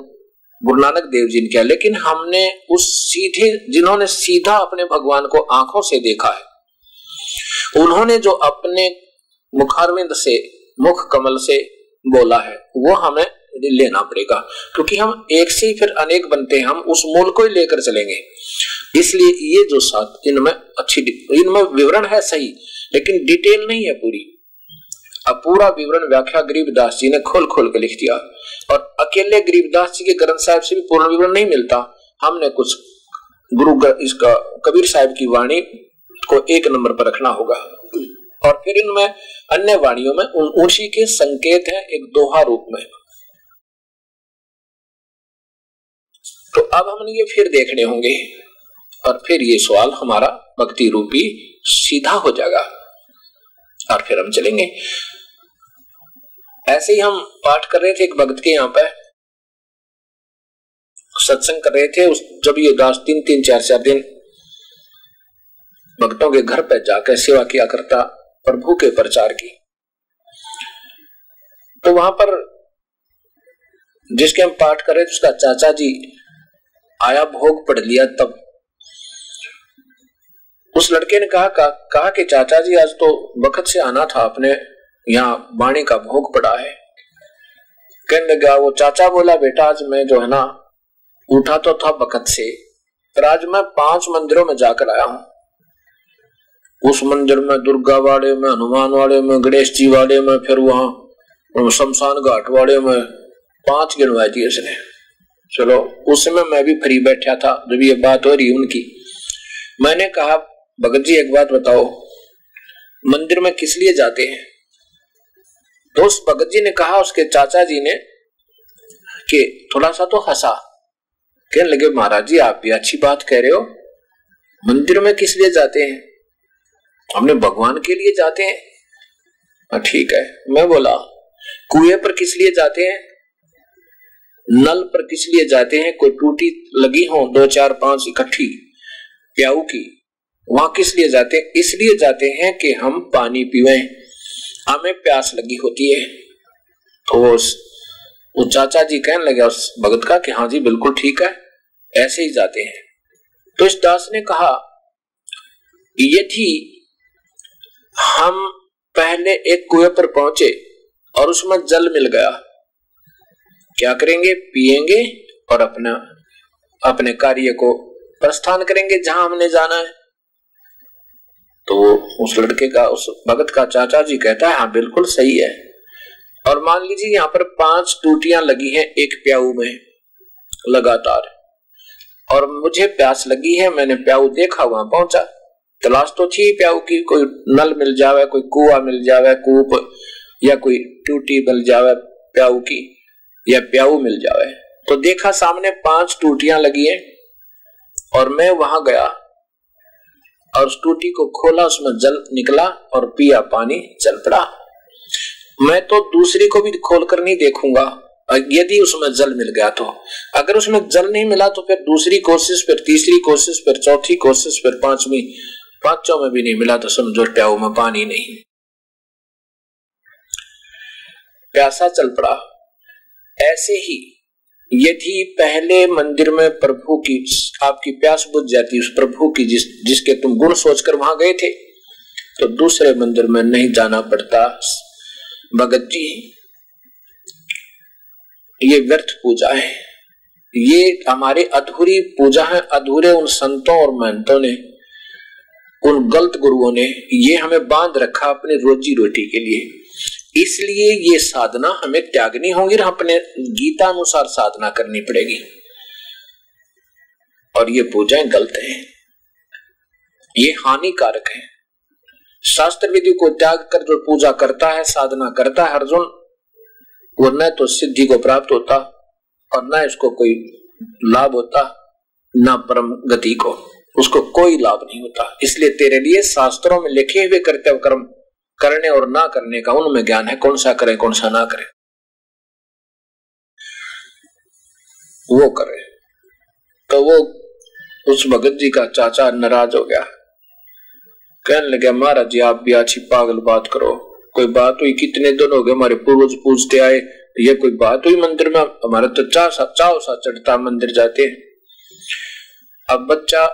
गुरु नानक देव जी ने किया, लेकिन हमने उस सीधे, जिन्होंने सीधा अपने भगवान को आँखों से देखा है, उन्होंने जो अपने मुखारविंद से, मुख कमल से बोला है, वो हमें लेना पड़ेगा, क्योंकि हम एक से ही फिर अनेक बनते हैं, हम उस मूल को ही लेकर चलेंगे। इसलिए ये जो सात, इनमें अच्छी, इनमें विवरण है सही, लेकिन डिटेल नहीं है पूरी। अब पूरा विवरण व्याख्या गरीबदास जी ने खोल खोल के लिख दिया। और अकेले गरीबदास जी के ग्रंथ साहब से भी पूर्ण विवरण नहीं मिलता। हमने कुछ गुरु इसका, कबीर साहब की वाणी को एक नंबर पर रखना होगा। और फिर इनमें अन्य वाणियों में ऊँची के संकेत है, एक दोहा रूप में। तो अब हमने ये फिर देखने होंगे। और फिर ये सवाल हमारा भक्ति रूपी सीधा हो जाएगा। और फिर हम चलेंगे। ऐसे ही हम पाठ कर रहे थे एक भक्त के यहाँ पे सत्संग कर रहे थे उस जब ये दास तीन तीन चार चार दिन भक्तों के घर पर जाकर सेवा किया करता प्रभु के प्रचार की। तो वहाँ पर जिसके हम पाठ कर रहे थे उसका चाचा जी आया भोग पढ़ लिया तब। उस लड़के ने कहा कहा, कहा कि चाचा जी आज तो बखत से आना था अपने यहाँ बाणी का भोग पड़ा है। कहने लगा, वो चाचा बोला, बेटा, आज मैं जो है ना, उठा तो था बखत से, पर आज मैं पाँच मंदिरों में जाकर आया हूँ। उस मंदिर में दुर्गा वाले में, हनुमान वाले में, गणेश जी वाले में, फिर वहाँ शमशान घाट वाले में पाँच गिनवाई थी उसने। चलो, उस समय मैं भी फ्री बैठा था, जब ये बात हो रही उनकी। मैंने कहा, भगत जी, एक बात बताओ, मंदिर में किस लिए जाते हैं? तो उस भगत जी ने कहा उसके चाचा जी ने कि थोड़ा सा तो हंसा। कहने लगे महाराज जी आप भी अच्छी बात कह रहे हो। मंदिर में किस लिए जाते हैं? हमने भगवान के लिए जाते हैं। हाँ, ठीक है। मैं बोला कुएँ पर किस लिए जाते हैं? नल पर किस लिए जाते हैं? कोई टूटी लगी हो दो चार पाँच इकट्ठी प्याऊ की वहाँ किस लिए जाते हैं? इसलिए जाते हैं कि हम पानी पीवे। हमें प्यास लगी होती है। तो वो चाचा जी कहने लगे, उस भगत का कि हाँ जी, बिल्कुल ठीक है, ऐसे ही जाते हैं। तो इस दास ने कहा, यदि हम पहले एक कुएँ पर पहुँचे और उसमें जल मिल गया, क्या करेंगे? पिएँगे और अपना, अपने कार्य को प्रस्थान करेंगे जहाँ हमने जाना है। तो उस लड़के का, उस भगत का चाचा जी कहता है हाँ बिल्कुल सही है। और मान लीजिए यहाँ पर पाँच टूटियाँ लगी हैं एक प्याऊ में, लगातार। और मुझे प्यास लगी है, मैंने प्याऊ देखा, वहाँ पहुँचा। तलाश तो थी प्याऊ की, कोई नल मिल जावे, कोई कुआ मिल जावे, कूप या कोई टूटी मिल जावे प्याऊ की, या प्याऊ मिल जावे। तो देखा सामने पाँच टूटियाँ लगी हैं, और मैं वहाँ गया। और टूटी को खोला, उसमें जल निकला और पिया पानी चल पड़ा। मैं तो दूसरी को भी खोलकर नहीं देखूँगा। यदि उसमें जल मिल गया तो। अगर उसमें जल नहीं मिला तो फिर दूसरी कोशिश, फिर तीसरी कोशिश, फिर चौथी कोशिश, फिर पांचवी, पाँचों में भी नहीं मिला तो समझो प्याऊ में पानी नहीं। प्यासा चल पड़ा। ऐसे ही यदि पहले मंदिर में प्रभु की आपकी प्यास बुझ जाती, उस प्रभु की जिस, जिसके तुम गुण सोचकर वहाँ गए थे तो दूसरे मंदिर में नहीं जाना पड़ता। भगत जी, ये व्यर्थ पूजा है। ये हमारे अधूरी पूजा है, अधूरे उन संतों और महंतों ने, उन गलत गुरुओं ने, ये हमें बाँध रखा अपनी रोजी रोटी के लिए। इसलिए ये साधना हमें त्यागनी होगी अपने गीता अनुसार साधना करनी पड़ेगी। और ये पूजाएँ गलत है। ये हानिकारक है। शास्त्र विधि को त्याग कर जो पूजा करता है, साधना करता है, अर्जुन, वो न तो सिद्धि को प्राप्त होता और न इसको कोई लाभ होता, न परम गति को। उसको कोई लाभ नहीं होता। इसलिए तेरे लिए शास्त्रों में लिखे हुए कर्तव्य कर्म करने और ना करने का उनमें ज्ञान है, कौन सा करें, कौन सा ना करें। वो करे। तो वो उस भगत जी का चाचा नाराज़ हो गया। कहने लगे, महाराज जी, आप भी अच्छी पागल बात करो। कोई बात हुई? कितने दिन हो गए हमारे पूर्वज पूछते आए? ये कोई बात हुई मंदिर में? हमारा तो चाह सा, चाव सा चढ़ता मंदिर जाते अब बच्चा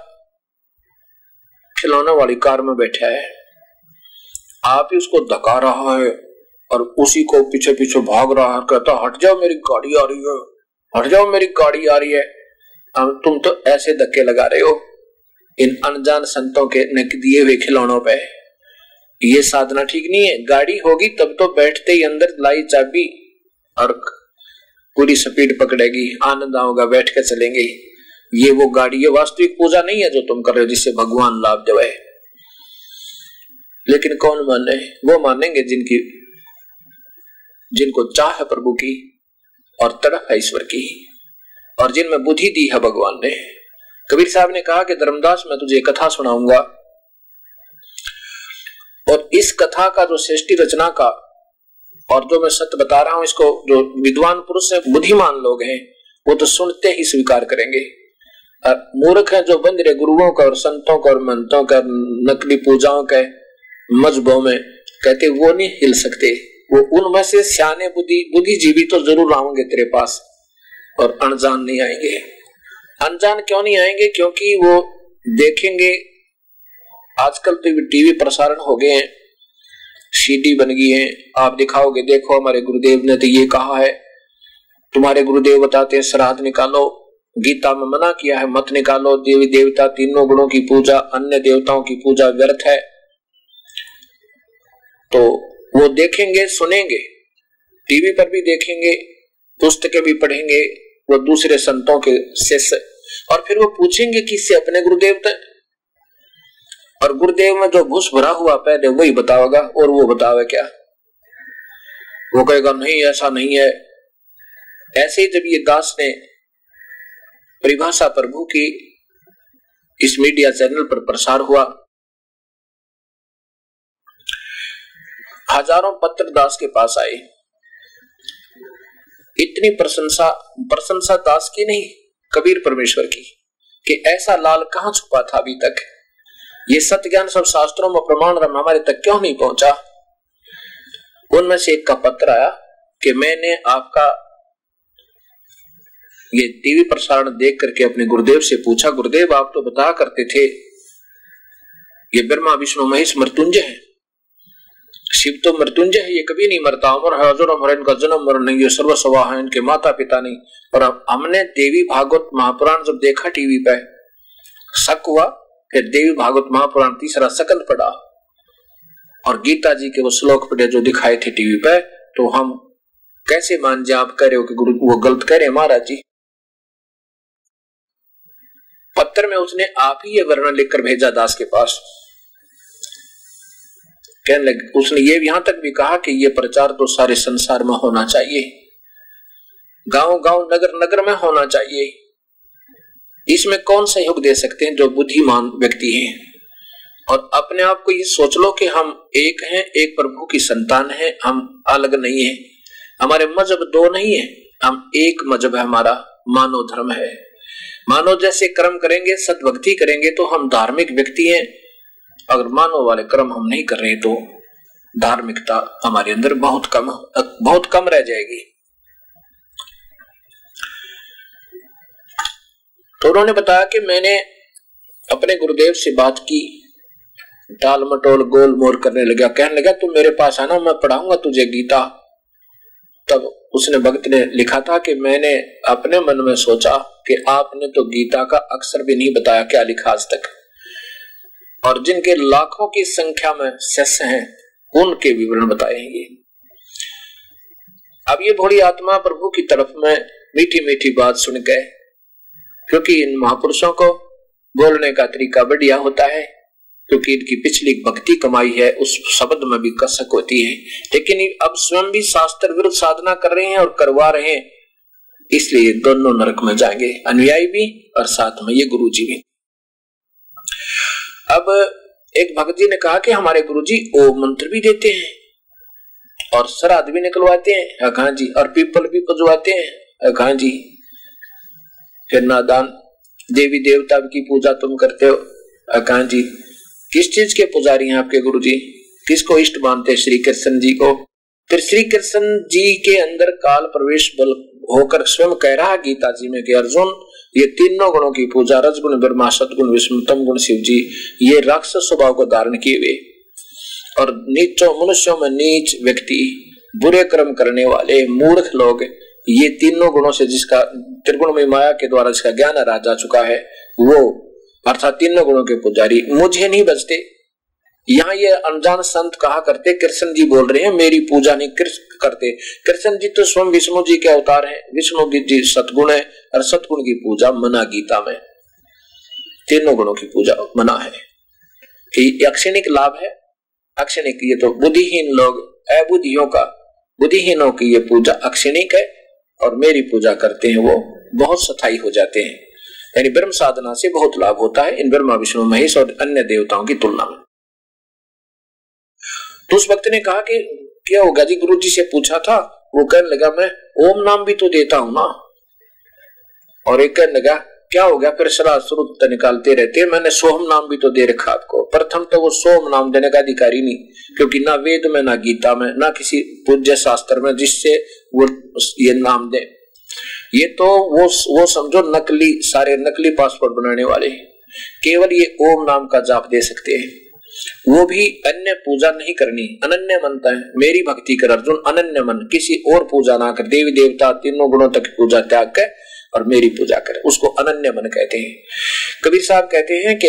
खिलौने वाली कार में बैठा है। आप ही उसको धका रहा है और उसी को पीछे पीछे भाग रहा है कहता हट जाओ, मेरी गाड़ी आ रही है। हट जाओ, मेरी गाड़ी आ रही है। तुम तो ऐसे धक्के लगा रहे हो। इन अनजान संतों के नक दिए हुए खिलौनों पे। ये साधना ठीक नहीं है। गाड़ी होगी, तब तो बैठते ही अंदर लाई चाबी और पूरी स्पीड पकड़ेगी। आनंद आओगा, बैठ के चलेंगे। ये वो गाड़ी ये वास्तविक पूजा नहीं है जो तुम कर रहे हो, जिससे भगवान लाभ देवे लेकिन कौन माने? वो मानेंगे जिनकी, जिनको चाह है प्रभु की और तड़प है ईश्वर की। और जिनमें बुद्धि दी है भगवान ने। कबीर साहब ने कहा कि धर्मदास, मैं तुझे कथा सुनाऊँगा। और इस कथा का जो सृष्टि रचना का, और जो मैं सत्य बता रहा हूँ, इसको जो विद्वान पुरुष है, बुद्धिमान लोग हैं, वो तो सुनते ही स्वीकार करेंगे। और मूर्ख है जो बंद रहे गुरुओं का और संतों का और मंतों का, नकली पूजाओं का मजबों में कहते, वो नहीं हिल सकते। वो उनमें से सियाने बुद्धि, बुद्धिजीवी तो ज़रूर आएँगे तेरे पास और अनजान नहीं आएँगे। अनजान क्यों नहीं आएँगे? क्योंकि वो देखेंगे, आजकल तो टीवी प्रसारण हो गए हैं। सीडी बन गई है। आप दिखाओगे, देखो हमारे गुरुदेव ने तो ये कहा है, तुम्हारे गुरुदेव बताते हैं, श्राद्ध निकालो। गीता में मना किया है, मत निकालो। देवी देवता तीनों गुणों की पूजा, अन्य देवताओं की पूजा व्यर्थ है। तो वो देखेंगे, सुनेंगे, टीवी पर भी देखेंगे, पुस्तकें भी पढ़ेंगे, वो दूसरे संतों के शिष्य और फिर वो पूछेंगे किससे? अपने गुरुदेव तक। और गुरुदेव में जो भूस भरा हुआ पहले वही बताओगा और वो बतावे क्या? वो कहेगा, नहीं, ऐसा नहीं है। ऐसे ही जब ये दास ने परिभाषा प्रभु की इस मीडिया चैनल पर प्रसार हुआ हज़ारों पत्र दास के पास आए। इतनी प्रशंसा प्रशंसा दास की नहीं, कबीर परमेश्वर की, कि ऐसा लाल कहाँ छुपा था अभी तक? ये सत्य ज्ञान सब शास्त्रों में प्रमाण रम हमारे तक क्यों नहीं पहुँचा? उनमें से एक का पत्र आया कि मैंने आपका ये टीवी प्रसारण देख करके अपने गुरुदेव से पूछा, गुरुदेव, आप तो बता करते थे, ये ब्रह्मा, विष्णु, महेश, मृत्युंजय है। शिव तो मृत्युंजय है, ये कभी नहीं मरता। अमर है अजर अमर इनका जन्म मरण नहीं ये सर्वस्वा है इनके माता पिता नहीं। और हमने देवी भागवत महापुराण जब देखा टीवी पे, शक हुआ फिर देवी भागवत महापुराण तीसरा सकंद पढ़ा। और गीता जी के वो श्लोक पढ़े जो दिखाए थे टीवी पे तो हम कैसे मान जाए, आप कह रहे हो कि गुरु वो गलत कह रहे महाराज जी? पत्र में उसने आप ही ये वर्णन लिखकर भेजा दास के पास। कहने लगे, उसने ये यहाँ तक भी कहा कि ये प्रचार तो सारे संसार में होना चाहिए। गाँव गाँव नगर नगर में होना चाहिए। इसमें कौन सहयोग दे सकते हैं जो बुद्धिमान व्यक्ति हैं? और अपने आप को ये सोच लो कि हम एक हैं, एक प्रभु की संतान है, हम अलग नहीं है। हमारे मज़हब दो नहीं है, हम एक मज़हब है, हमारा मानव धर्म है। मानव जैसे कर्म करेंगे, सदभक्ति करेंगे तो हम धार्मिक व्यक्ति हैं अगर मानव वाले कर्म हम नहीं कर रहे तो धार्मिकता हमारे अंदर बहुत कम बहुत कम रह जाएगी। तो उन्होंने बताया कि मैंने अपने गुरुदेव से बात की टाल मटोल गोल मोर करने लगा, कहने लगा, तू मेरे पास आना, मैं पढ़ाऊँगा तुझे गीता। तब उसने भक्त ने लिखा था कि मैंने अपने मन में सोचा कि आपने तो गीता का अक्षर भी नहीं बताया क्या लिखा आज तक। और जिनके लाखों की संख्या में शिष्य हैं, उनके विवरण बताएँगे। अब ये भोली आत्मा प्रभु की तरफ़ में मीठी मीठी बात सुन गए, क्योंकि इन महापुरुषों को बोलने का तरीका बढ़िया होता है, क्योंकि इनकी पिछली भक्ति कमाई है, उस शब्द में भी कसक होती है। लेकिन अब स्वयं भी शास्त्र विरुद्ध साधना कर रहे हैं और करवा रहे हैं, इसलिए दोनों नरक में जाएँगे, अनुयायी भी और साथ में ये गुरु जी भी। अब एक भक्त जी ने कहा कि हमारे गुरु जी ओम मंत्र भी देते हैं और श्राद्ध भी निकलवाते हैं। कहा जी, और पीपल भी पजवाते हैं। कहा जी फिर नादान, देवी देवता की पूजा तुम करते हो। कहा जी, किस चीज़ के पुजारी हैं आपके गुरु जी किसको इष्ट मानते हैं श्री कृष्ण जी को? फिर श्री कृष्ण जी के अंदर काल प्रवेश बल होकर स्वयं कह रहा गीता जी में कि अर्जुन ये तीनों गुणों की पूजा, रजगुण, ब्रह्मा, सदगुण विष्णुतम गुण शिव जी ये राक्षस स्वभाव को धारण किए हुए। और नीचो, मनुष्यों में नीच व्यक्ति, बुरे कर्म करने वाले, मूर्ख लोग, ये तीनों गुणों से जिसका त्रिगुण में माया के द्वारा जिसका ज्ञान रहा जा चुका है, वो, अर्थात तीनों गुणों के पुजारी, मुझे नहीं बचते। यहाँ ये अनजान संत कहा करते, कृष्ण जी बोल रहे हैं, मेरी पूजा नहीं कृष्ण करते। कृष्ण जी तो स्वयं विष्णु जी के अवतार हैं, विष्णु जी सतगुण है, और सतगुण की पूजा मना गीता में। तीनों गुणों की पूजा मना है। कि अक्षणिक लाभ है, अक्षणिक ये तो बुद्धिहीन लोग, अबुद्धियों का, बुद्धिहीनों की ये पूजा अक्षणिक है, और मेरी पूजा करते हैं वो बहुत सथाई हो जाते हैं। यानी ब्रह्म साधना से बहुत लाभ होता है इन ब्रह्मा, विष्णु, महेश और अन्य देवताओं की तुलना में। तो उस वक्त ने कहा कि क्या होगा? जी गुरु जी से पूछा था। वो कहने लगा, मैं ओम नाम भी तो देता हूँ ना? और एक कहने लगा, क्या हो गया फिर सलाह शुरू निकालते रहते हैं। मैंने सोहम नाम भी तो दे रखा आपको। प्रथम तो वो सोम नाम देने का अधिकारी नहीं, क्योंकि ना वेद में, ना गीता में, ना किसी पूज्य शास्त्र में जिससे वो ये नाम दे। ये तो वो वो समझो नकली, सारे नकली पासपोर्ट बनाने वाले केवल ये ओम नाम का जाप दे सकते हैं। वो भी अन्य पूजा नहीं करनी। अनन्य मनता है। मेरी भक्ति कर अर्जुन, अनन्य मन। किसी और पूजा ना कर। देवी देवता तीनों गुणों तक पूजा त्याग कर और मेरी पूजा कर। उसको अनन्य मन कहते हैं। कबीर साहब कहते हैं कि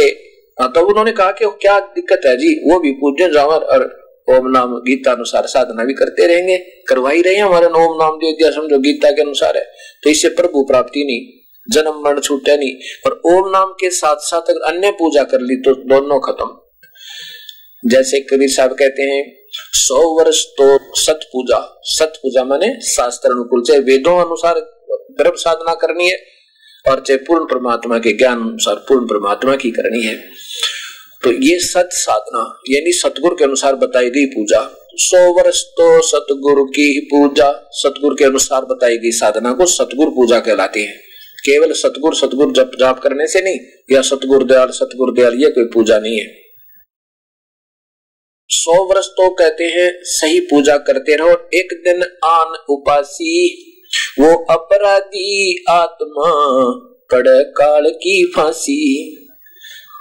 हाँ तो उन्होंने कहा कि क्या दिक्कत है जी? वो भी पूजन जावर और ओम नाम गीता अनुसार साधना भी करते रहेंगे। करवाई रहे हमारे ओम नाम दे दिया समझो गीता के अनुसार है। तो इससे प्रभु प्राप्ति नहीं, जन्म मरण छूटे नहीं। और ओम नाम के साथ साथ अगर अन्य पूजा कर ली तो दोनों खत्म। जैसे कबीर साहब कहते हैं, सौ वर्ष तो सत पूजा सत पूजा माने शास्त्र अनुकूल, चाहे वेदों अनुसार गर्भ साधना करनी है और चाहे पूर्ण परमात्मा के ज्ञान अनुसार पूर्ण परमात्मा की करनी है। तो ये सत साधना, यानी सतगुरु के अनुसार बताई गई पूजा, सौ वर्ष तो सतगुरु की ही पूजा, सतगुरु के अनुसार बताई गई साधना को सतगुरु पूजा कहलाती है। केवल सतगुरु सतगुरु जप जाप करने से नहीं, या सतगुरु दयाल सतगुरु दयाल, ये कोई पूजा नहीं है। सौ वर्ष तो कहते हैं, सही पूजा करते रहो। एक दिन आन उपासी, वो अपराधी आत्मा पड़ काल की फांसी।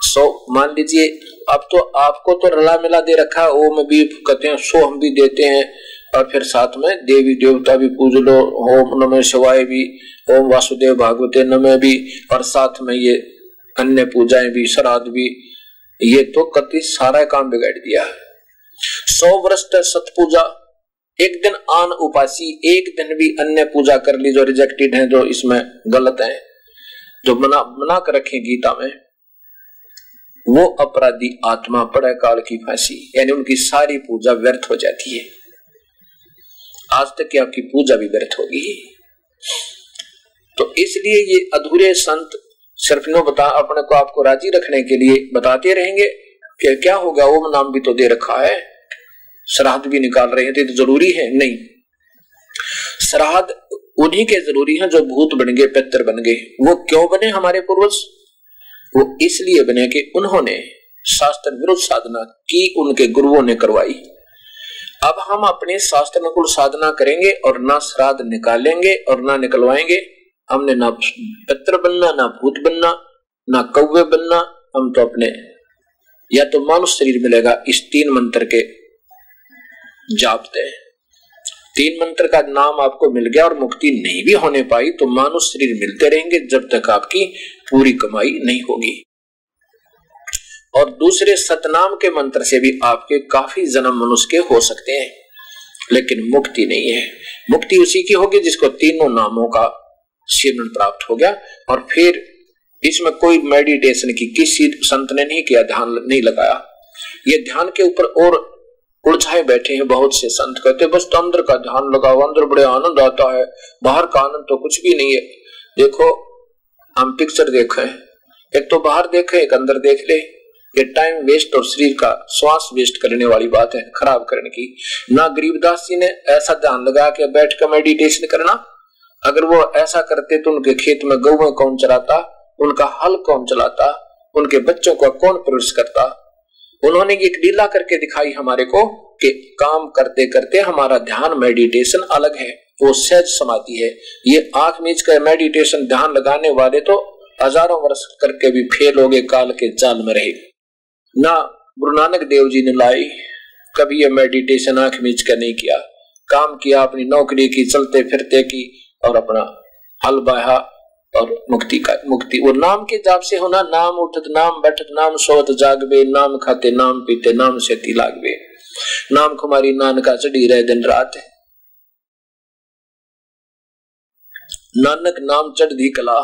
सो, मान लीजिए, अब तो आपको तो रला मिला दे रखा ओम भी कहते हैं, सो हम भी देते हैं। और फिर साथ में देवी देवता भी पूज लो, ओम नमः शिवाय भी, ओम वासुदेव भागवते नमः भी, और साथ में ये अन्य पूजाएँ भी, श्राद्ध भी। ये तो कति सारा काम बिगाड़ दिया सौ वर्ष सत पूजा एक दिन आन उपासी, एक दिन भी अन्य पूजा कर ली जो रिजेक्टेड है, जो इसमें गलत है। जो मना मना कर रखे गीता में, वो अपराधी आत्मा पड़े काल की फांसी, यानी उनकी सारी पूजा व्यर्थ हो जाती है। आज तक की आपकी पूजा भी व्यर्थ होगी। तो इसलिए ये अधूरे संत सिर्फ़ नो बता, अपने को आपको राज़ी रखने के लिए बताते रहेंगे कि क्या होगा ओम नाम भी तो दे रखा है। श्राद्ध भी निकाल रहे हैं तो ज़रूरी है? नहीं। श्राद्ध उन्हीं के ज़रूरी हैं जो भूत बन गए, पितर बन गए। वो क्यों बने हमारे पूर्वज? वो इसलिए बने कि उन्होंने शास्त्र विरुद्ध साधना की, उनके गुरुओं ने करवाई। अब हम अपने शास्त्र अनुकूल साधना करेंगे और ना श्राद्ध निकालेंगे और ना निकलवाएँगे। हमने ना पित्र बनना, ना भूत बनना, ना कौवे बनना। हम तो अपने, या तो मानुष शरीर मिलेगा इस तीन मंत्र के जापते हैं। तीन मंत्र का नाम आपको मिल गया और मुक्ति नहीं भी होने पाई तो मानव शरीर मिलते रहेंगे जब तक आपकी पूरी कमाई नहीं होगी। और दूसरे सतनाम के मंत्र से भी आपके काफ़ी जन्म मनुष्य के हो सकते हैं, लेकिन मुक्ति नहीं है। मुक्ति उसी की होगी जिसको तीनों नामों का सिमरण प्राप्त हो गया। और फिर इसमें कोई मेडिटेशन की किसी संत ने नहीं किया, ध्यान नहीं लगाया। ये ध्यान के ऊपर और उलझाए बैठे हैं, बहुत से संत कहते बस तो अंदर का ध्यान लगाओ, अंदर बड़े आनंद आता है, बाहर का आनंद तो कुछ भी नहीं है। देखो, हम पिक्चर देखे एक तो बाहर देखे एक अंदर देख ले ये टाइम वेस्ट और शरीर का श्वास वेस्ट करने वाली बात है, खराब करने की। ना गरीबदास जी ने ऐसा ध्यान लगा के बैठ कर मेडिटेशन करना। अगर वो ऐसा करते तो उनके खेत में गौ कौन चलाता, उनका हल कौन चलाता, उनके बच्चों का कौन प्रवेश करता? उन्होंने एक लीला करके दिखाई हमारे को कि काम करते करते हमारा ध्यान मेडिटेशन अलग है, वो सहज समाधि है। ये आँख मीच कर मेडिटेशन ध्यान लगाने वाले तो हज़ारों वर्ष करके भी फेल हो गए काल के जाल में रहे। ना गुरु नानक देव जी ने लाई, कभी ये मेडिटेशन आँख मीच कर नहीं किया। काम किया, अपनी नौकरी की चलते फिरते की और अपना हल बहा और मुक्ति का, मुक्ति, वो नाम के जाप से होना, नाम उठत, नाम बैठत, नाम सोत, जागबे, नाम खाते, नाम पीते, नाम से लागबे। नाम कुमारी नानका चढ़ी रहे दिन रात। नानक नाम चढ़ दी कला,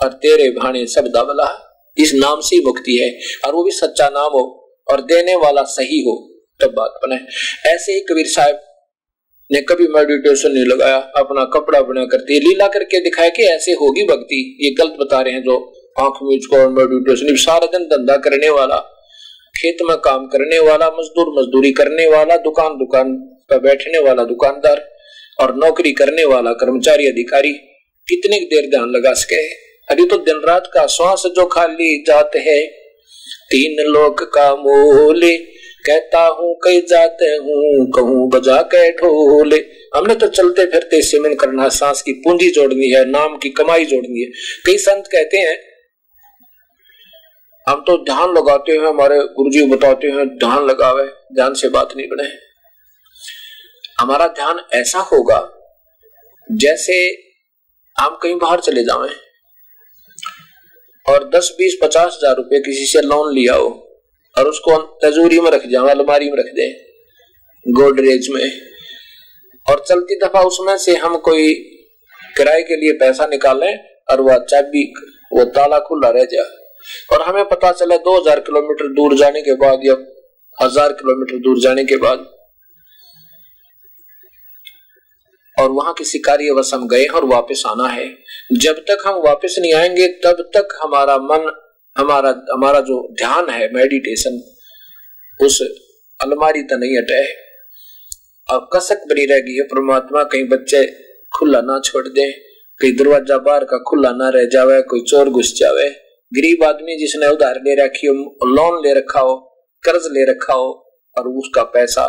और तेरे भाने सब दावला इस नाम से मुक्ति है, और वो भी सच्चा नाम हो, और देने वाला सही हो, तब बात बने। ऐसे ही कबीर साहब ने कभी मेडिटेशन नहीं लगाया, अपना कपड़ा बना करती लीला करके दिखाया कि ऐसे होगी भक्ति। ये गलत बता रहे हैं जो आँख मीच को मेडिटेशन सारा दिन धंधा करने वाला, खेत में काम करने वाला, मजदूर मजदूरी करने वाला, दुकान दुकान पर बैठने वाला, दुकानदार और नौकरी करने वाला, कर्मचारी, अधिकारी, कितने देर ध्यान लगा सके? अभी तो दिन रात का श्वास जो खाली जाते है, तीन लोक का मोले कहता हूँ कई जाते हूँ, कहूँ बजा के ढोले। हमने तो चलते फिरते सिमन करना, सांस की पूंजी जोड़नी है, नाम की कमाई जोड़नी है। कई संत कहते हैं, हम तो ध्यान लगाते हैं, हमारे गुरुजी बताते हैं ध्यान लगावे, ध्यान से बात नहीं बने हमारा ध्यान ऐसा होगा, जैसे हम कहीं बाहर चले जावे और दस, बीस, पचास हज़ार रुपए किसी से लोन लिया हो। और उसको तजूरी में रख जाए अलमारी में रख दे गोडरेज में। और चलती दफ़ा उसमें से हम कोई किराए के लिए पैसा निकालें और वह चाबी, वो ताला खुला रह जाए। और हमें पता चला 2000 किलोमीटर दूर जाने के बाद या हज़ार किलोमीटर दूर जाने के बाद और वहाँ किसी कार्यवश हम गए और वापस आना है। जब तक हम वापस नहीं आएँगे, तब तक हमारा मन हमारा हमारा जो ध्यान है मेडिटेशन उस अलमारी तो नहीं हटे और कसक बनी रहेगी है परमात्मा, कहीं बच्चे खुला ना छोड़ दे, कहीं दरवाज़ा बाहर का खुला ना रह जावे, कोई चोर घुस जावे। गरीब आदमी जिसने उधार ले रखी हो लोन ले रखा हो, कर्ज ले रखा हो, और उसका पैसा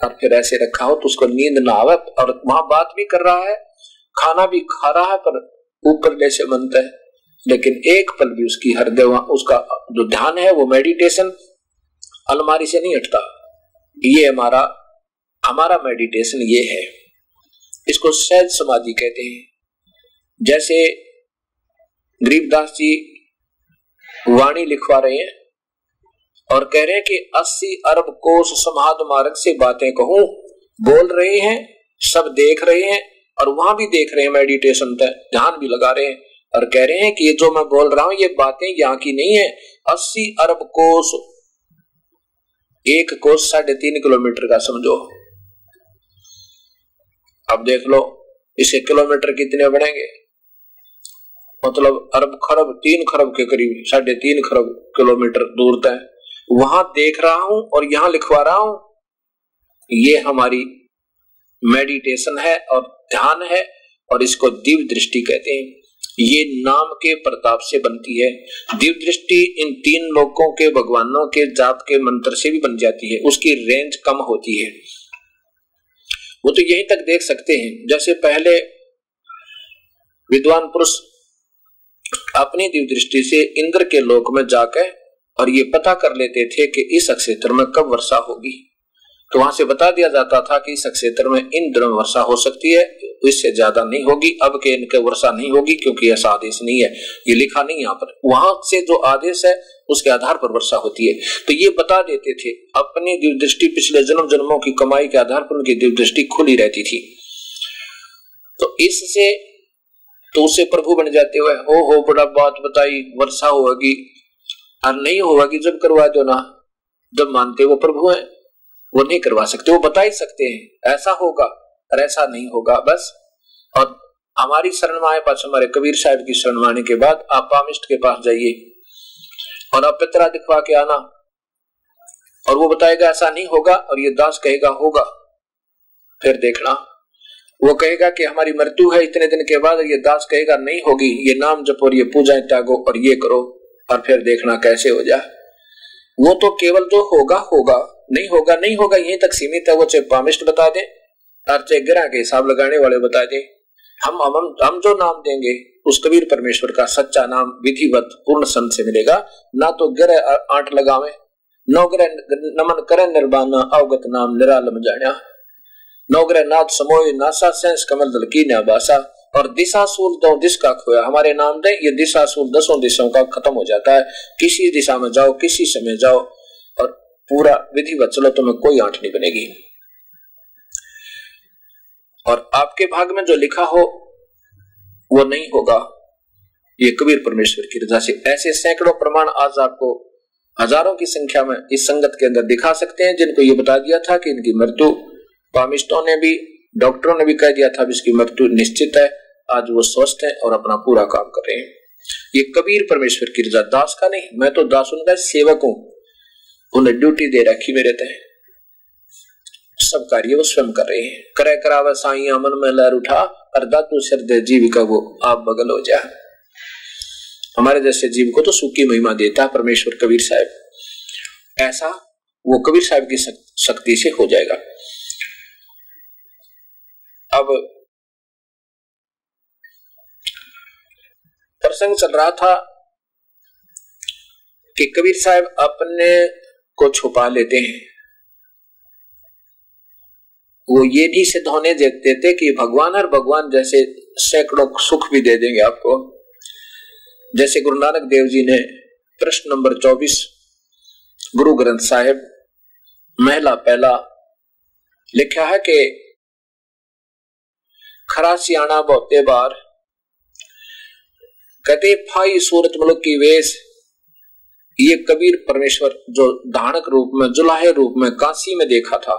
और फिर ऐसे रखा हो तो उसको नींद ना आवे, और वहाँ बात भी कर रहा है, खाना भी खा रहा है, पर ऊपर जैसे बनता है। लेकिन एक पल भी उसकी हृदय उसका जो ध्यान है, वो मेडिटेशन अलमारी से नहीं हटता। ये हमारा हमारा मेडिटेशन ये है। इसको सहज समाधि कहते हैं। जैसे गरीबदास जी वाणी लिखवा रहे हैं और कह रहे हैं कि 80 अरब कोष समाध मार्ग से बातें कहूँ, बोल रहे हैं, सब देख रहे हैं और वहाँ भी देख रहे हैं मेडिटेशन तक ध्यान भी लगा रहे हैं। और कह रहे हैं कि ये जो मैं बोल रहा हूँ, ये बातें यहाँ की नहीं है। 80 अरब कोष एक कोष साढ़े तीन किलोमीटर का समझो। अब देख लो, इसे किलोमीटर कितने बढ़ेंगे? मतलब अरब खरब, तीन खरब के करीब, साढ़े तीन खरब किलोमीटर दूर तय। वहाँ देख रहा हूँ और यहाँ लिखवा रहा हूँ, ये हमारी मेडिटेशन है और ध्यान है और इसको दिव्य दृष्टि कहते हैं। ये नाम के प्रताप से बनती है। दिव्य दृष्टि इन तीन लोगों के भगवानों के जाप के मंत्र से भी बन जाती है। उसकी रेंज कम होती है। वो तो यहीं तक देख सकते हैं। जैसे पहले विद्वान पुरुष अपनी दिव्य दृष्टि से इंद्र के लोक में जाकर और ये पता कर लेते थे कि इस क्षेत्र में कब वर्षा होगी। तो वहाँ से बता दिया जाता था कि इस क्षेत्र में इन दिनों वर्षा हो सकती है इससे ज़्यादा नहीं होगी। अब के इनके वर्षा नहीं होगी, क्योंकि ऐसा आदेश नहीं है। ये लिखा नहीं यहाँ पर। वहाँ से जो आदेश है, उसके आधार पर वर्षा होती है। तो ये बता देते थे, अपनी दिव्य दृष्टि पिछले जन्म जन्मों की कमाई के आधार पर उनकी दिव्य दृष्टि खुली रहती थी। तो इससे तो उसे प्रभु बन जाते हुए, हो हो, बड़ा बात बताई, वर्षा होगी और नहीं होगी, जब करवा दो ना। जब मानते वो प्रभु है। वो नहीं करवा सकते, वो बता ही सकते हैं, ऐसा होगा और ऐसा नहीं होगा, बस। और हमारी शरण पास, हमारे कबीर साहब की शरण आने के बाद आप पामिस्ट के पास जाइए और आप पितरा दिखवा के आना। और वो बताएगा, ऐसा नहीं होगा, और ये दास कहेगा, होगा। फिर देखना। वो कहेगा कि, हमारी मृत्यु है इतने दिन के बाद ये दास कहेगा, नहीं होगी, ये नाम जपो और ये पूजाएँ त्यागो और ये करो। और फिर देखना कैसे हो जाए। वो तो केवल जो होगा होगा। नहीं होगा नहीं होगा, यहीं तक सीमित है वो, चाहे पामिस्ट बता दे, और चाहे ग्रह के हिसाब लगाने वाले बता दे। हम हम हम जो नाम देंगे, उस कबीर परमेश्वर का सच्चा नाम विधिवत पूर्ण संत से मिलेगा। ना तो ग्रह आठ लगावे, नौ ग्रह नमन करे निर्बाना अवगत नाम निरालम जाण्या। नौग्रह नाथ समोय, नासा सेंस कमल दल की न्याबासा, और दिशासूल दो दिश का खोया। हमारे नाम दे, ये दिशासूल दसों दिशाओं का खत्म हो जाता है। किसी दिशा में जाओ, किसी समय जाओ पूरा विधि चलो तुम्हें कोई आंट नहीं बनेगी। और आपके भाग में जो लिखा हो, वो नहीं होगा। ये कबीर परमेश्वर की रजा से ऐसे सैकड़ों प्रमाण आज आपको हज़ारों की संख्या में इस संगत के अंदर दिखा सकते हैं, जिनको ये बता दिया था कि इनकी मृत्यु पामिस्टों ने भी, डॉक्टरों ने भी कह दिया था इसकी मृत्यु निश्चित है। आज वो स्वस्थ है और अपना पूरा काम कर रहे हैं। ये कबीर परमेश्वर की रजा, दास का नहीं, मैं तो दास उनका सेवक हूँ। उन्हें ड्यूटी दे रखी मेरे तय सब कार्य वो स्वयं कर रहे हैं। करे करावे साई अमन में लहर उठा और दातु श्रद्धे जीव का वो आप बगल हो जाए हमारे जैसे जीव को तो सुखी महिमा देता परमेश्वर कबीर साहब। ऐसा वो कबीर साहब की शक्ति से हो जाएगा। अब प्रसंग चल रहा था कि कबीर साहब अपने को छुपा लेते हैं। वो ये भी सिद्ध होने देखते थे कि भगवान और भगवान जैसे सैकड़ों सुख भी दे देंगे आपको। जैसे गुरु नानक देव जी ने प्रश्न नंबर 24 गुरु ग्रंथ साहिब, महिला पहला लिखा है कि खरा सियाणा बहुते बार कहते फाई सूरत मुल्क की वेश ये कबीर परमेश्वर जो धानक रूप में, जुलाहे रूप में काशी में देखा था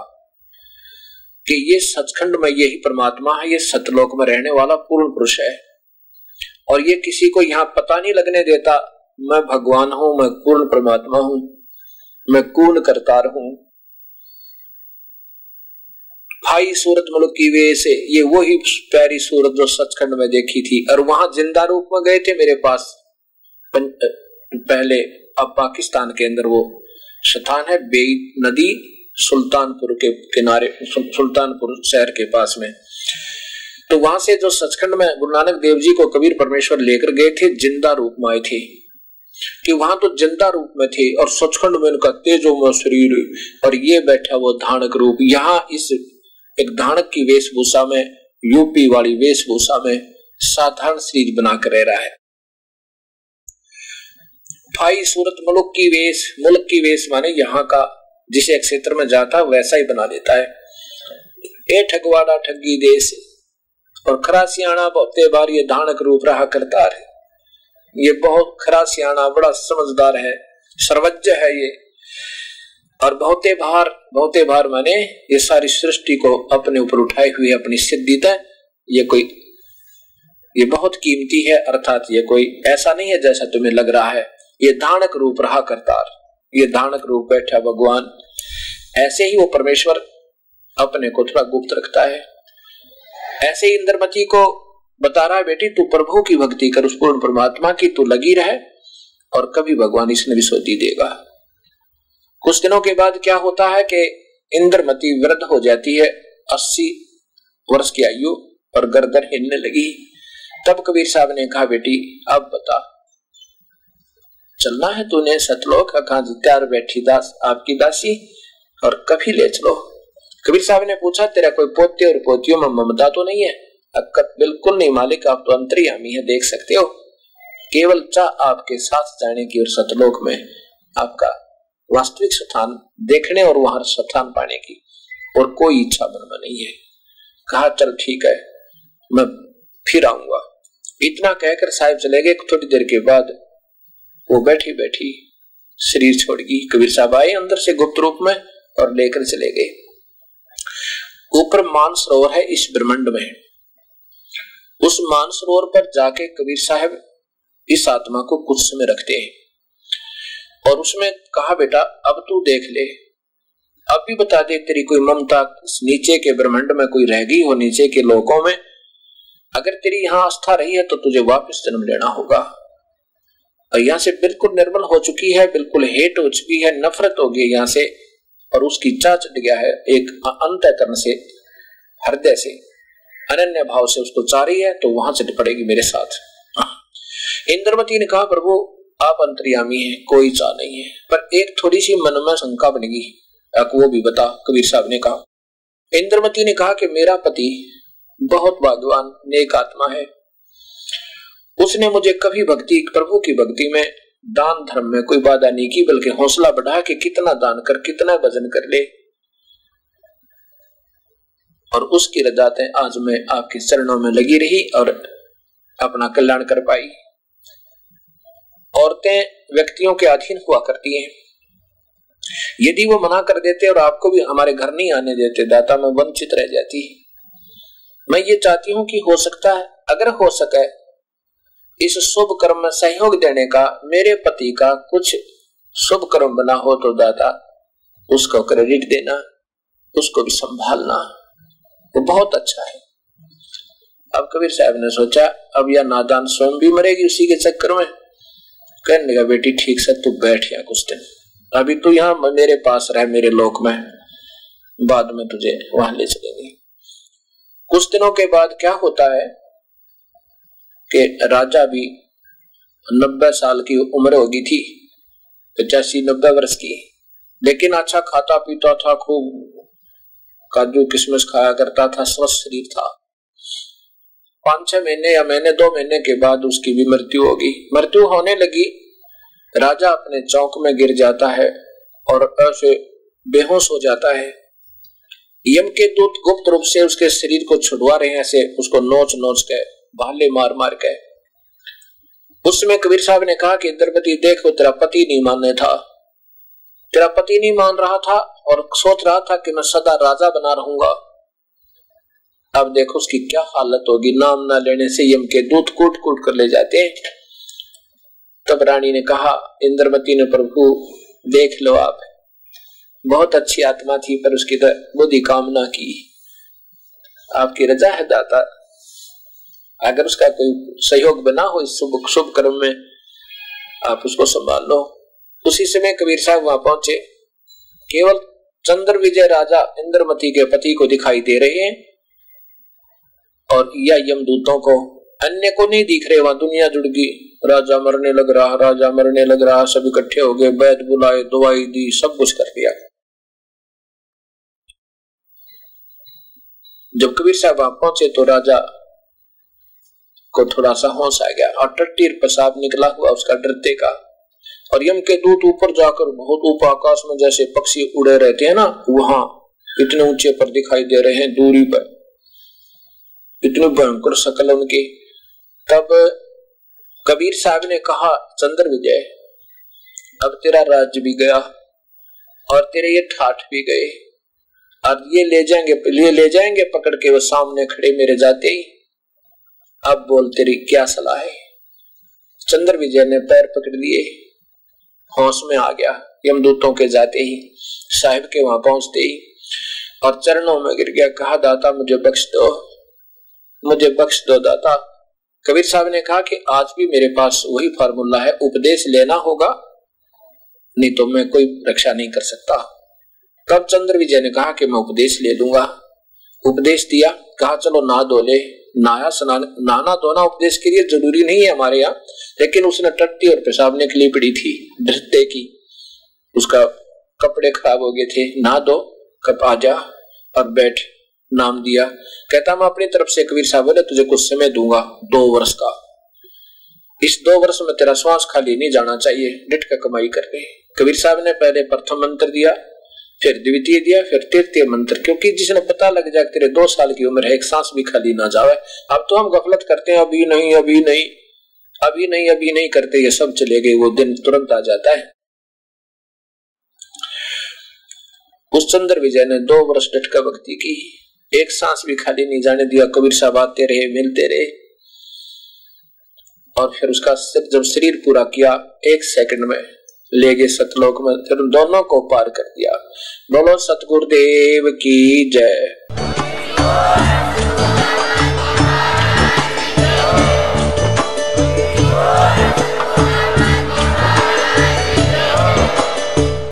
कि ये सचखंड में यही परमात्मा है, ये सतलोक में रहने वाला पूर्ण पुरुष है। और ये किसी को यहाँ पता नहीं लगने देता, मैं भगवान हूँ, मैं पूर्ण परमात्मा हूँ, मैं कून करतार हूँ। भाई सूरत मुल्क की वे से, ये वही प्यारी सूरत जो सचखंड में देखी थी। और वहाँ ज़िंदा रूप में गए थे मेरे पास पहले अब पाकिस्तान के अंदर वो स्थान है बेई नदी सुल्तानपुर के किनारे सुल्तानपुर शहर के पास में। तो वहाँ से जो सचखंड में गुरु नानक देव जी को कबीर परमेश्वर लेकर गए थे, ज़िंदा रूप में आए थे। कि वहाँ तो ज़िंदा रूप में थे और सचखंड में उनका तेजो शरीर और ये बैठा वो धानक रूप। यहाँ इस एक धानक की वेशभूषा में, यूपी वाली वेशभूषा में साधारण शरीर बनाकर रह रहा है। भाई सूरत मुल्क की वेश, मुल्क की वेश माने यहाँ का, जिसे क्षेत्र में जाता वैसा ही बना देता है। ए ठगवाड़ा ठगी देश, और खरा सियाणा बहुते बार ये धानक रूप रहा करता है ये बहुत खरा सियाणा बड़ा समझदार है, सर्वज्ञ है ये। और बहुते भार बहुते भार माने ये सारी सृष्टि को अपने ऊपर उठाए हुए अपनी सिद्धि तय ये कोई, ये बहुत कीमती है, अर्थात ये कोई ऐसा नहीं है जैसा तुम्हें लग रहा है। ये धानक रूप रहा करतार ये धानक रूप बैठा भगवान। ऐसे ही वो परमेश्वर अपने को थोड़ा गुप्त रखता है। ऐसे ही इंद्रमती को बता रहा है, बेटी, तू प्रभु की भक्ति कर, उस पूर्ण परमात्मा की तू लगी रहे और कभी भगवान इसने भी देगा। कुछ दिनों के बाद क्या होता है कि इंद्रमती वृद्ध हो जाती है, अस्सी वर्ष की आयु और गर्दन हिलने लगी। तब कबीर साहब ने कहा, बेटी, अब बता चलना है, तूने सतलोक कहा तैयार बैठी दास आपकी दासी, और कभी ले चलो। कबीर साहब ने पूछा, तेरा कोई पोते और पोतियों में ममता तो नहीं है? अक्कत बिल्कुल नहीं, मालिक, आप तो अंतरियामी है, देख सकते हो। केवल चाह आपके साथ जाने की और सतलोक में आपका वास्तविक स्थान देखने और वहाँ स्थान पाने की और कोई इच्छा मन में नहीं है। कहा, चल ठीक है, मैं फिर आऊँगा। इतना कहकर साहिब चले गए, थोड़ी देर के बाद वो बैठी बैठी शरीर छोड़ गई। कबीर साहब आए अंदर से गुप्त रूप में और लेकर चले गए। ऊपर मानसरोवर है इस ब्रह्मंड में। उस मानसरोवर पर जाके कबीर साहब इस आत्मा को कुछ समय रखते हैं और उसमें कहा, बेटा, अब तू देख ले। अब भी बता दे, तेरी कोई ममता नीचे के ब्रह्मंड में कोई रह गई हो नीचे के लोकों में? अगर तेरी यहाँ आस्था रही है तो तुझे वापस जन्म लेना होगा। यहाँ से बिल्कुल निर्मल हो चुकी है, बिल्कुल हेट हो चुकी है, नफरत हो गई यहाँ से और उसकी चढ़ गया है एक अंत करने से, हृदय से, अनन्य भाव से उसको चाह रही है तो वहाँ चढ़ पड़ेगी मेरे साथ। इंद्रमती ने कहा, प्रभु, आप अंतर्यामी हैं, कोई चाह नहीं है। पर एक थोड़ी सी मन में शंका बनेगी वो भी बता, कबीर साहब ने कहा। इंद्रमती ने कहा कि मेरा पति बहुत भाग्यवान नेक आत्मा है। उसने मुझे कभी भक्ति, प्रभु की भक्ति में दान धर्म में कोई बाधा नहीं की, बल्कि हौसला बढ़ा के कितना दान कर, कितना वज़न कर ले। और उसकी रजातें आज मैं आपके चरणों में लगी रही और अपना कल्याण कर पाई। औरतें व्यक्तियों के अधीन हुआ करती हैं। यदि वो मना कर देते और आपको भी हमारे घर नहीं आने देते, दाता में वंचित रह जाती। मैं ये चाहती हूँ कि हो सकता है, अगर हो सके इस शुभ कर्म में सहयोग देने का, मेरे पति का कुछ शुभ कर्म बना हो तो दादा, उसको क्रेडिट देना उसको भी संभालना वो तो बहुत अच्छा है। अब कबीर साहब ने सोचा, अब यह नादान स्वयं भी मरेगी उसी के चक्कर में। कहने लगा, बेटी, ठीक से तू बैठ या कुछ दिन। अभी तो यहाँ मेरे पास रह, मेरे लोक में। बाद में तुझे वहाँ ले चलेंगे। कुछ दिनों के बाद क्या होता है कि राजा भी नब्बे साल की उम्र होगी थी पचासी नब्बे वर्ष की। लेकिन अच्छा खाता पीता था, खूब काजू किशमिश खाया करता था, स्वस्थ शरीर था। पाँच छह महीने या महीने, दो महीने के बाद उसकी भी मृत्यु होगी। मृत्यु होने लगी, राजा अपने चौक में गिर जाता है और ऐसे बेहोश हो जाता है। यम के दूत गुप्त रूप से उसके शरीर को छुड़वा रहे हैं, ऐसे उसको नोच नोच के भाले मार मार के। उसमें कबीर साहब ने कहा कि द्रौपदी देखो तेरा पति नहीं मानने था। तेरा पति नहीं मान रहा था और सोच रहा था कि मैं सदा राजा बना रहूँगा। अब देखो उसकी क्या हालत होगी। नाम ना लेने से यम के दूत कूट कूट कर ले जाते हैं। तब रानी ने कहा, इंद्रमती ने प्रभु, देख लो आप। बहुत अच्छी आत्मा थी, पर उसकी बुद्धि कामना की। आपकी रजा है दाता। अगर उसका कोई सहयोग बना हो इस शुभ शुभ कर्म में, आप उसको संभाल लो। उसी समय कबीर साहब वहाँ पहुँचे। केवल चंद्र विजय राजा इंद्रमती के पति को दिखाई दे रहे हैं और या यमदूतों को। अन्य को नहीं दिख रहे, वहाँ दुनिया जुड़ गई। राजा मरने लग रहा, राजा मरने लग रहा, सब इकट्ठे हो गए बैद बुलाए दवाई दी, सब कुछ कर दिया। जब कबीर साहब वहाँ पहुँचे तो राजा को थोड़ा सा होश आ गया और टट्टीर पेशाब निकला हुआ उसका डरते का। और यम के दूत ऊपर जाकर बहुत ऊपर आकाश में जैसे पक्षी उड़े रहते हैं ना, वहाँ इतने ऊँचे पर दिखाई दे रहे हैं दूरी पर। इतनी भयंकर शकल उनकी। तब कबीर साहब ने कहा, चंद्र विजय, अब तेरा राज्य भी गया और तेरे ये ठाठ भी गए। और ये ले जाएँगे लिए ले जाएँगे पकड़ के, वो सामने खड़े मेरे जाते ही। अब बोल, तेरी क्या सलाह है? चंद्र विजय ने पैर पकड़ लिए। होश में आ गया। यमदूतों के जाते ही, साहिब के वहाँ पहुँचते ही, और चरणों में गिर गया। कहा, दाता, मुझे बख्श दो। मुझे बख्श दो, दाता। कबीर साहब ने कहा कि आज भी मेरे पास वही फार्मूला है। उपदेश लेना होगा, नहीं तो मैं कोई रक्षा नहीं कर सकता। तब चंद्र विजय ने कहा कि मैं उपदेश ले लूँगा। उपदेश दिया। कहा, चलो ना दो ले। नाया नाना धोना उपदेश के लिए ज़रूरी नहीं है हमारे यहाँ, लेकिन उसने टट्टी और पेशाब निकली पड़ी थी नृत्य की। उसका कपड़े खराब हो गए थे। ना दो, कब आ जा और बैठ, नाम दिया। कहता, मैं अपनी तरफ़ से कबीर साहब बोले, तुझे कुछ समय दूँगा, दो वर्ष का। इस दो वर्ष में तेरा श्वास खाली नहीं जाना चाहिए, डिट का कमाई करके कबीर साहब ने पहले प्रथम मंत्र दिया फिर द्वितीय दिया, फिर तृतीय मंत्र, क्योंकि जिसने पता लग जाए तेरे दो साल की उम्र है, एक सांस भी खाली ना जावे। अब तो हम गफलत करते हैं, अभी नहीं अभी नहीं अभी नहीं अभी नहीं करते, ये सब चले गए, वो दिन तुरंत आ जाता है। उस चंद्र विजय ने दो वर्ष डटका भक्ति की। एक सांस भी खाली नहीं जाने दिया, कबीर साहब आते रहे, मिलते रहे। और फिर उसका जब शरीर पूरा किया, एक सेकंड में ले गए सतलोक में फिर दोनों को पार कर दिया। बोलो, सतगुरुदेव की जय।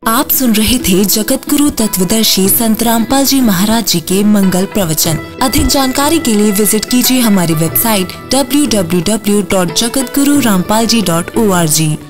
आप सुन रहे थे जगत गुरु तत्वदर्शी संत रामपाल जी महाराज जी के मंगल प्रवचन। अधिक जानकारी के लिए विज़िट कीजिए हमारी वेबसाइट www.jagatgururampalji.org